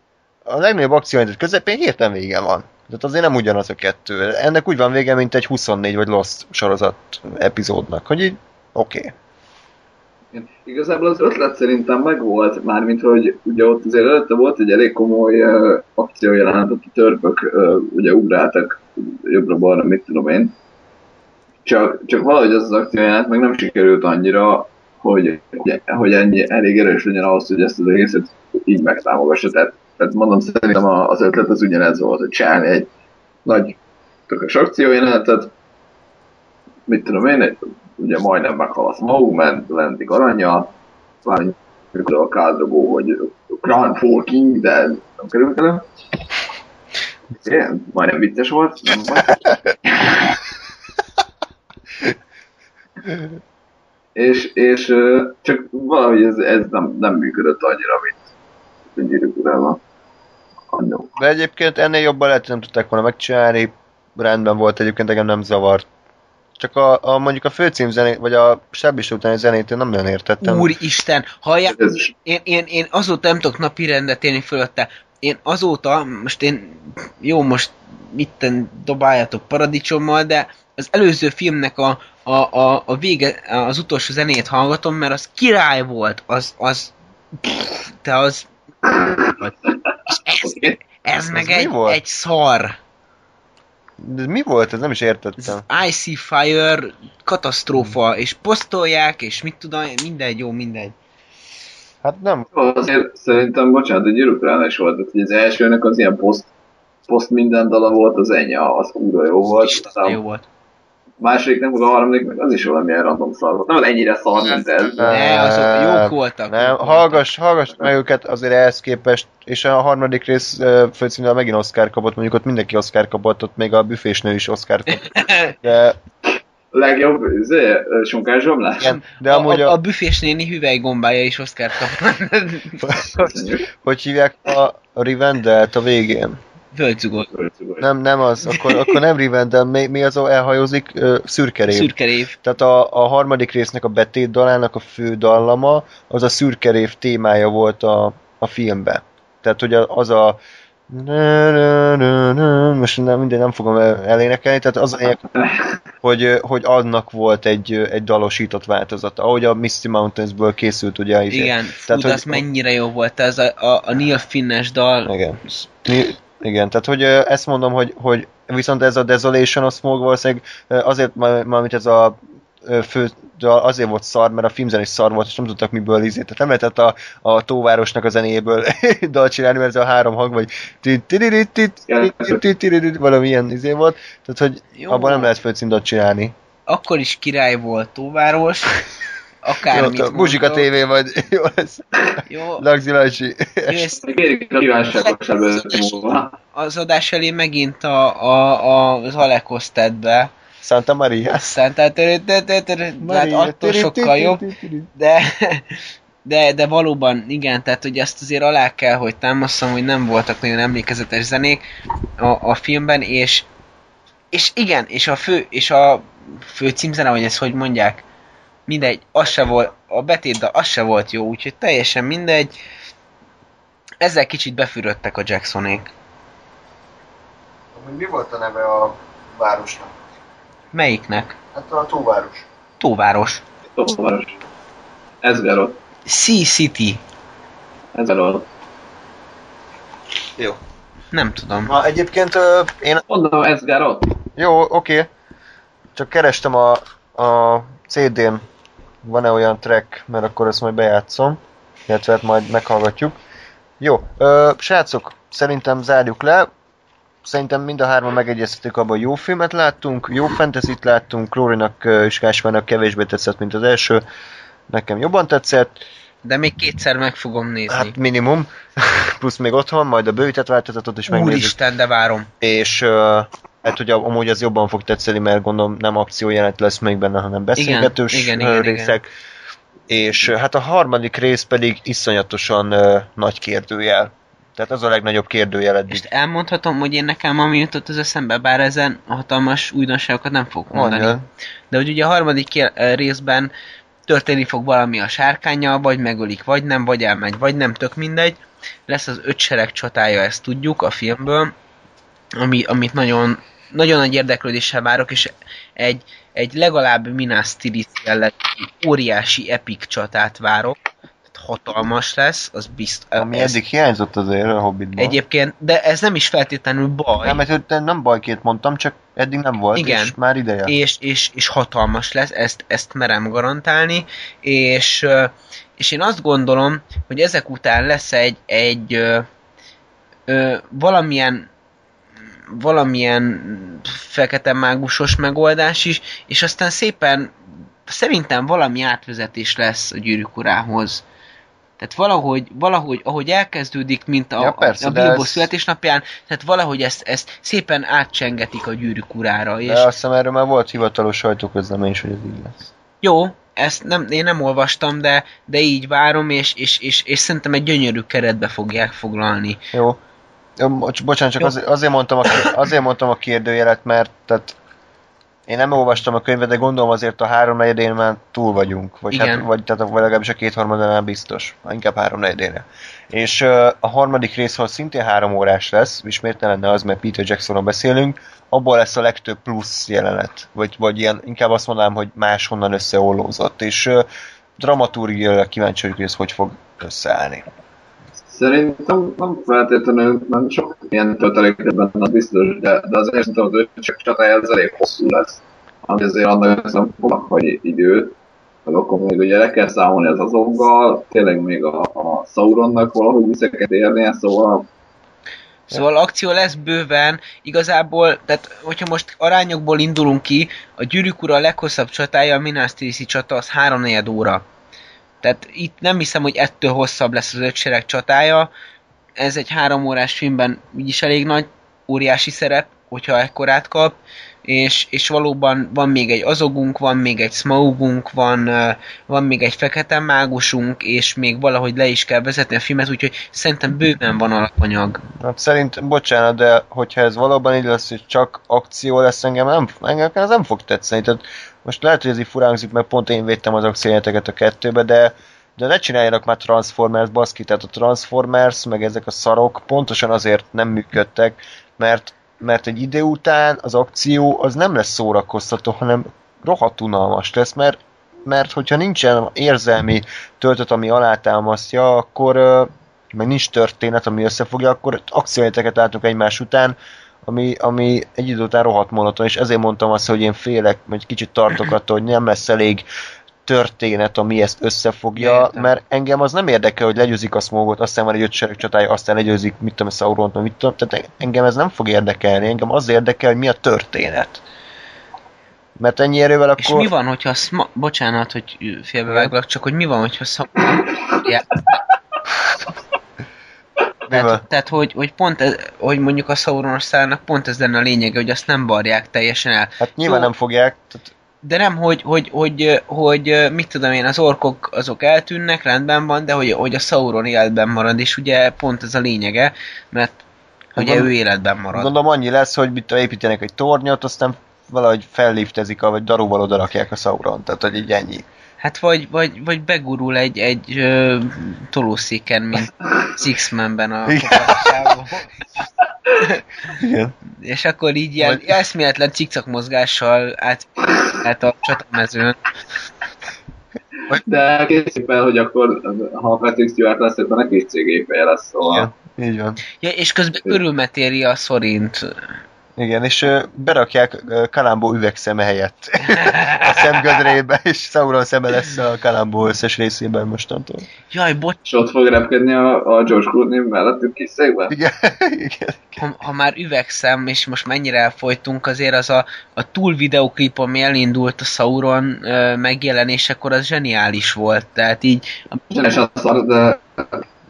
a legnagyobb akciórendet közepén hirtelen vége van. Tehát azért nem ugyanaz a kettő. Ennek úgy van vége, mint egy 24 vagy Lost sorozat epizódnak, hogy így oké. Okay. Igazából az ötlet szerintem megvolt, mármint hogy ugye ott azért előtte volt egy elég komoly uh, akciójelenet, ott a törpök uh, ugye ugráltak jobbra-balra, mit tudom én. Csak, csak valahogy az az akciójelenet meg nem sikerült annyira, hogy, hogy, ennyi, elég erős legyen ahhoz, hogy ezt az egészet így megtámogassa. Tehát, tehát mondom, szerintem az ötlet az ugyanez volt, hogy csinálni egy nagy tökös akciójelenetet, mit tudom én, ugye majdnem meghal a Smogman, lendik aranya, válik a kádrogó, hogy Crown for King, de nem került elő. Igen, majdnem vicces volt, nem baj. és, és csak valahogy ez, ez nem, nem működött annyira, mint a gyűrűk. Annó. De egyébként ennél jobban lehet, nem tudták volna megcsinálni, rendben volt egyébként, engem nem zavart. Csak a, a mondjuk a főcím zenét, vagy a sebbis utáni zenét én nem nagyon értettem. Úristen, hallják, Ez én, én, én azóta nem tudok napi rendet élni fölötte. Én azóta, most én, jó, most mitten dobáljatok paradicsommal, de az előző filmnek a, a, a, a vége, az utolsó zenét hallgatom, mert az király volt, az, az, pff, te az, [LAUGHS] és ez, ez meg mi egy, volt? egy szar. De mi volt? Ez nem is értettem. Ez Icy Fire katasztrófa, és posztolják, és mit tudom, mindegy, jó, mindegy. Hát nem. Azért szerintem, bocsánat, a gyűrűkrán is volt, hogy az elsőnek az ilyen poszt, poszt minden dala volt, az ennyi, az kurva jó volt. Isten, jó volt. Második nem, a harmadik, meg az is valamilyen random szar volt. Nem az ennyire szar, mint ez. Ne, azok jók voltak. Nem, hallgass, hallgass meg őket azért ehhez képest, és a harmadik rész főcímvel megint Oscar kapott, mondjuk ott mindenki Oscar kapott, ott még a büfésnő is Oscar kapott. [LAUGHS] De, legjobb, izé, sonkás zsomlás. igen, de a, amúgy a, a, a büfés néni hüvelygombája is Oscar kapott. [LAUGHS] hogy hívják a, a Rivendelt a végén? Völgyzugot. Nem, nem az, akkor, akkor nem Rivendell, mi, mi az, elhajózik? Ö, Szürkerév. Szürkerév. Tehát a, a harmadik résznek a betét dalának a fő dallama, az a szürkerév témája volt a, a filmben. Tehát, hogy az a most nem, minden nem fogom el- elénekelni, tehát az a lényeg, hogy, hogy annak volt egy, egy dalosított változata, ahogy a Misty Mountainsből készült ugye is. Igen, fú, Tehát, de hogy- az mennyire jó volt, ez a, a, a Neil Finnes dal. Igen igen, tehát hogy ezt mondom, hogy, hogy viszont ez a Desolation of Smog valószínűleg azért, mármint ez a fő, azért volt szar, mert a filmzenés szar volt, és nem tudtak miből izét. Tehát nem lehetett a, a tóvárosnak a zenéből dal csinálni, mert ez a három hang, vagy valami ilyen izé volt. Tehát, hogy abban nem lehet főcímdalt csinálni. Akkor is király volt tóváros, jó, Akármit a Muzsika. TV vagy jó lesz. Jó, Lagzi Lajcsi. Kérjük a kívánságos előtt múlva. az adás elé megint a, a, a, az Alekos tett be. Santa Maria. Aztán tehát, tehát attól sokkal jobb. De, de, de valóban igen, tehát hogy ezt azért alá kell, hogy támaszom, hogy nem voltak nagyon emlékezetes zenék a, a filmben, és és igen, és a fő, és a fő címzene, vagy ezt hogy mondják, mindegy, az se volt, a betétdal az se volt jó, úgyhogy teljesen mindegy. Ezzel kicsit befürödtek a Jacksonék. Mi volt a neve a városnak? Melyiknek? Hát a tóváros. Tóváros. Tóváros. Ezgerot. Sea City. Ez a Jó. Nem tudom. Na, egyébként ö, én... Mondom, Edgar ott. Jó, oké. Csak kerestem a, a CD-n, van-e olyan track, mert akkor ezt majd bejátszom. Illetve hát majd meghallgatjuk. Jó, ö, srácok, szerintem zárjuk le. Szerintem mind a hárman megegyeztetük abban, hogy jó filmet láttunk, jó fantasy láttunk, Lórinak és Gáspárnak kevésbé tetszett, mint az első. Nekem jobban tetszett. De még kétszer meg fogom nézni. Hát minimum, [LAUGHS] plusz még otthon, majd a bővített változatot is megnézzük. Úristen, de várom. És uh, hát ugye amúgy az jobban fog tetszeni, mert gondolom nem akciójelenet lesz még benne, hanem beszélgetős igen, igen, igen, részek. És uh, hát a harmadik rész pedig iszonyatosan uh, nagy kérdőjel. Tehát az a legnagyobb kérdőjel eddig. És elmondhatom, hogy én nekem ami jutott az eszembe, bár ezen hatalmas újdonságokat nem fogok mondani. Mondja. De hogy ugye a harmadik kér- részben történni fog valami a sárkányjal, vagy megölik, vagy nem, vagy elmegy, vagy nem, tök mindegy. Lesz az öt sereg csatája, ezt tudjuk a filmből, ami, amit nagyon, nagyon nagy érdeklődéssel várok, és egy, egy legalább Minas Tirith jellegű óriási epic csatát várok. Tehát hatalmas lesz, az biztos. Ami eddig hiányzott azért a Hobbitban. Egyébként, de ez nem is feltétlenül baj. Nem, mert nem, bajként mondtam, csak eddig nem volt, Igen. és már ideje. és, és, és hatalmas lesz, ezt, ezt merem garantálni, és, és én azt gondolom, hogy ezek után lesz egy, egy ö, ö, valamilyen valamilyen fekete mágusos megoldás is, és aztán szépen szerintem valami átvezetés lesz a gyűrűk urához. Tehát valahogy, valahogy, ahogy elkezdődik, mint a, Ja, persze, a de Bilbo ez- születésnapján, tehát valahogy ezt, ezt szépen átcsengetik a gyűrűk urára. És De azt hiszem erről már volt hivatalos sajtóközlemény is, hogy ez így lesz. jó, ezt nem, én nem olvastam, de, de így várom, és, és, és, és szerintem egy gyönyörű keretbe fogják foglalni. Jó. Bocsánat, csak Jó. azért, mondtam a, azért mondtam a kérdőjelet, mert tehát én nem olvastam a könyvet, de gondolom azért a háromnegyedén már túl vagyunk. Vagy, Igen. hát, vagy, tehát, vagy legalábbis a kétharmadánál biztos. Inkább háromnegyedére. És ö, a harmadik részhoz szintén három órás lesz, és miért ne lenne az, mert Peter Jacksonról beszélünk, abból lesz a legtöbb plusz jelenet. Vagy, vagy ilyen, inkább azt mondanám, hogy máshonnan összeollózott. És ö, dramaturgiailag kíváncsi vagyok, hogy ez hogy fog összeállni. Szerintem nem feltétlenül, nem sok ilyen tölteléket benne, az biztos, de, de azért szerintem az öcsök csatája az elég hosszú lesz. Ami azért annak szempontnak hagy időt, meg akkor még ugye le kell számolni az azokgal, tényleg még a, a Sauronnak valahogy vissza kell érnie, szóval Szóval akció lesz bőven, igazából, tehát hogyha most arányokból indulunk ki, a gyűrűk ura leghosszabb csatája, a Minas Tirith csata, az 3 óra. Tehát itt nem hiszem, hogy ettől hosszabb lesz az öt sereg csatája. Ez egy három órás filmben úgyis elég nagy, óriási szerep, hogyha ekkorát kap, és, és valóban van még egy azogunk, van még egy smaugunk, van, van még egy fekete mágusunk, és még valahogy le is kell vezetni a filmet, úgyhogy szerintem bőven van alapanyag. Hát szerint, bocsánat, de hogyha ez valóban így lesz, hogy csak akció lesz, engem, nem, engem ez nem fog tetszeni. Tehát most lehet, hogy ez így furán hangzik, mert pont én védtem az akciójeleneteket a kettőbe, de de ne csináljanak már Transformers, baszki, tehát a Transformers, meg ezek a szarok pontosan azért nem működtek, mert, mert egy idő után az akció az nem lesz szórakoztató, hanem rohadt unalmas lesz, mert, mert hogyha nincsen érzelmi töltet, ami alátámasztja, akkor meg nincs történet, ami összefogja, akkor akciójeleneteket látunk egymás után, ami, ami egy idő után rohadt monoton, és ezért mondtam azt, hogy én félek, vagy kicsit tartok attól, hogy nem lesz elég történet, ami ezt összefogja, Értem. mert engem az nem érdekel, hogy legyőzik a smogot, aztán van egy öt sereg csatája, aztán legyőzik, mit tudom, Sauront, mit tudom, tehát engem ez nem fog érdekelni, engem az érdekel, hogy mi a történet. Mert ennyi erővel akkor... És mi van, hogyha szma... Bocsánat, hogy félbeváglak, csak hogy mi van, hogyha szam... [LAUGHS] Van? Tehát, tehát hogy, hogy pont ez, hogy mondjuk a Sauronos szálnak pont ez lenne a lényege, hogy azt nem barják teljesen el. Hát nyilván Jó. nem fogják, tehát De nem, hogy, hogy, hogy, hogy, mit tudom én, az orkok azok eltűnnek, rendben van, de hogy, hogy a Sauron életben marad, és ugye pont ez a lényege, mert ugye Gondol- ő életben marad. Gondolom annyi lesz, hogy mit építenek egy tornyot, aztán valahogy felliftezik, vagy daruval oda rakják a Sauron, tehát hogy így ennyi. Hát vagy, vagy, vagy begurul egy, egy ö, tolószéken, mint Six-Man-ben a Igen. És akkor így ilyen Vagy- eszméletlen cikcak mozgással át, át a csatamezőn. De készítjük fel, hogy akkor, ha Patrick Stewart lesz, akkor neki is cégépelje lesz, szóval. Igen, így van. Ja, és közben körülmetéri a szorint. Igen, és ö, berakják ö, Kalambó üvegszeme helyett [LAUGHS] a szemgödrébe, és Sauron szeme lesz a Kalambó összes részében mostantól. Jaj, bocs, És ott fog repkedni a, a George Clooney mellettük kis székben? Igen, [LAUGHS] igen. ha, ha már üvegszem, és most mennyire elfolytunk, azért az a, a túl videoklip, ami elindult a Sauron ö, megjelenésekor, az zseniális volt. Tehát így, És az szar, de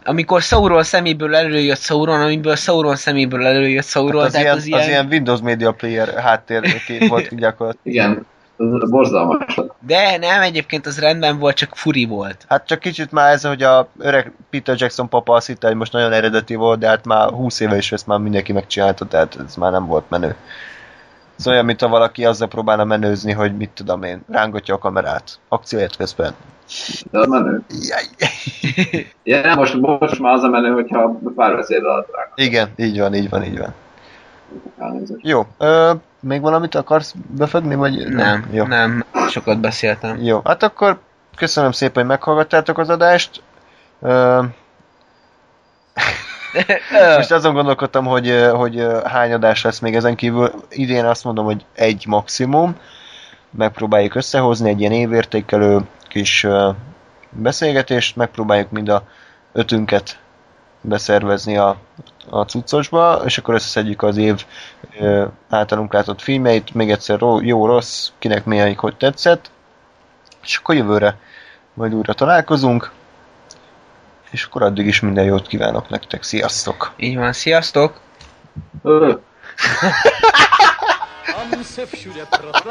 amikor Sauron szeméből előjött Sauron, amiből Sauron szeméből előjött Sauron, Hát az, tehát ilyen, az ilyen... az ilyen Windows Media Player háttérkép volt [LAUGHS] gyakorlatilag. igen, az borzalmas. De nem, egyébként az rendben volt, csak furi volt. Hát csak kicsit már ez, hogy a öreg Peter Jackson papa azt hitte, hogy most nagyon eredeti volt, de hát már 20 éve is ezt már mindenki megcsinálta, tehát ez már nem volt menő. Ez olyan, mint ha valaki azzal próbálna menőzni, hogy mit tudom én, rángatja a kamerát. Akcióért közben. De az menő. Jaj. Ja, most, most már az a menő, hogyha párbeszéd alatt rá. Igen, így van, így van, így van. Elnézést. Jó, ö, még valamit akarsz befogni, vagy Nem, Jó. nem, sokat beszéltem. Jó, hát akkor köszönöm szépen, hogy meghallgattátok az adást. Ö, [LAUGHS] most azon gondolkodtam, hogy, hogy hány adás lesz még ezen kívül. Idén azt mondom, hogy egy maximum. Megpróbáljuk összehozni egy ilyen évértékelő kis beszélgetést, megpróbáljuk mind a ötünket beszervezni a, a cuccosba, és akkor összeszedjük az év ö, általunk látott filmjeit, még egyszer ro- jó, rossz, kinek melyik hogy tetszett, és akkor jövőre majd újra találkozunk, és akkor addig is minden jót kívánok nektek, sziasztok! Így van, sziasztok! [LAUGHS]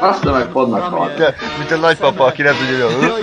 Azt meg podnak van. De, mint a nagypapa, aki nem tudja, hogy.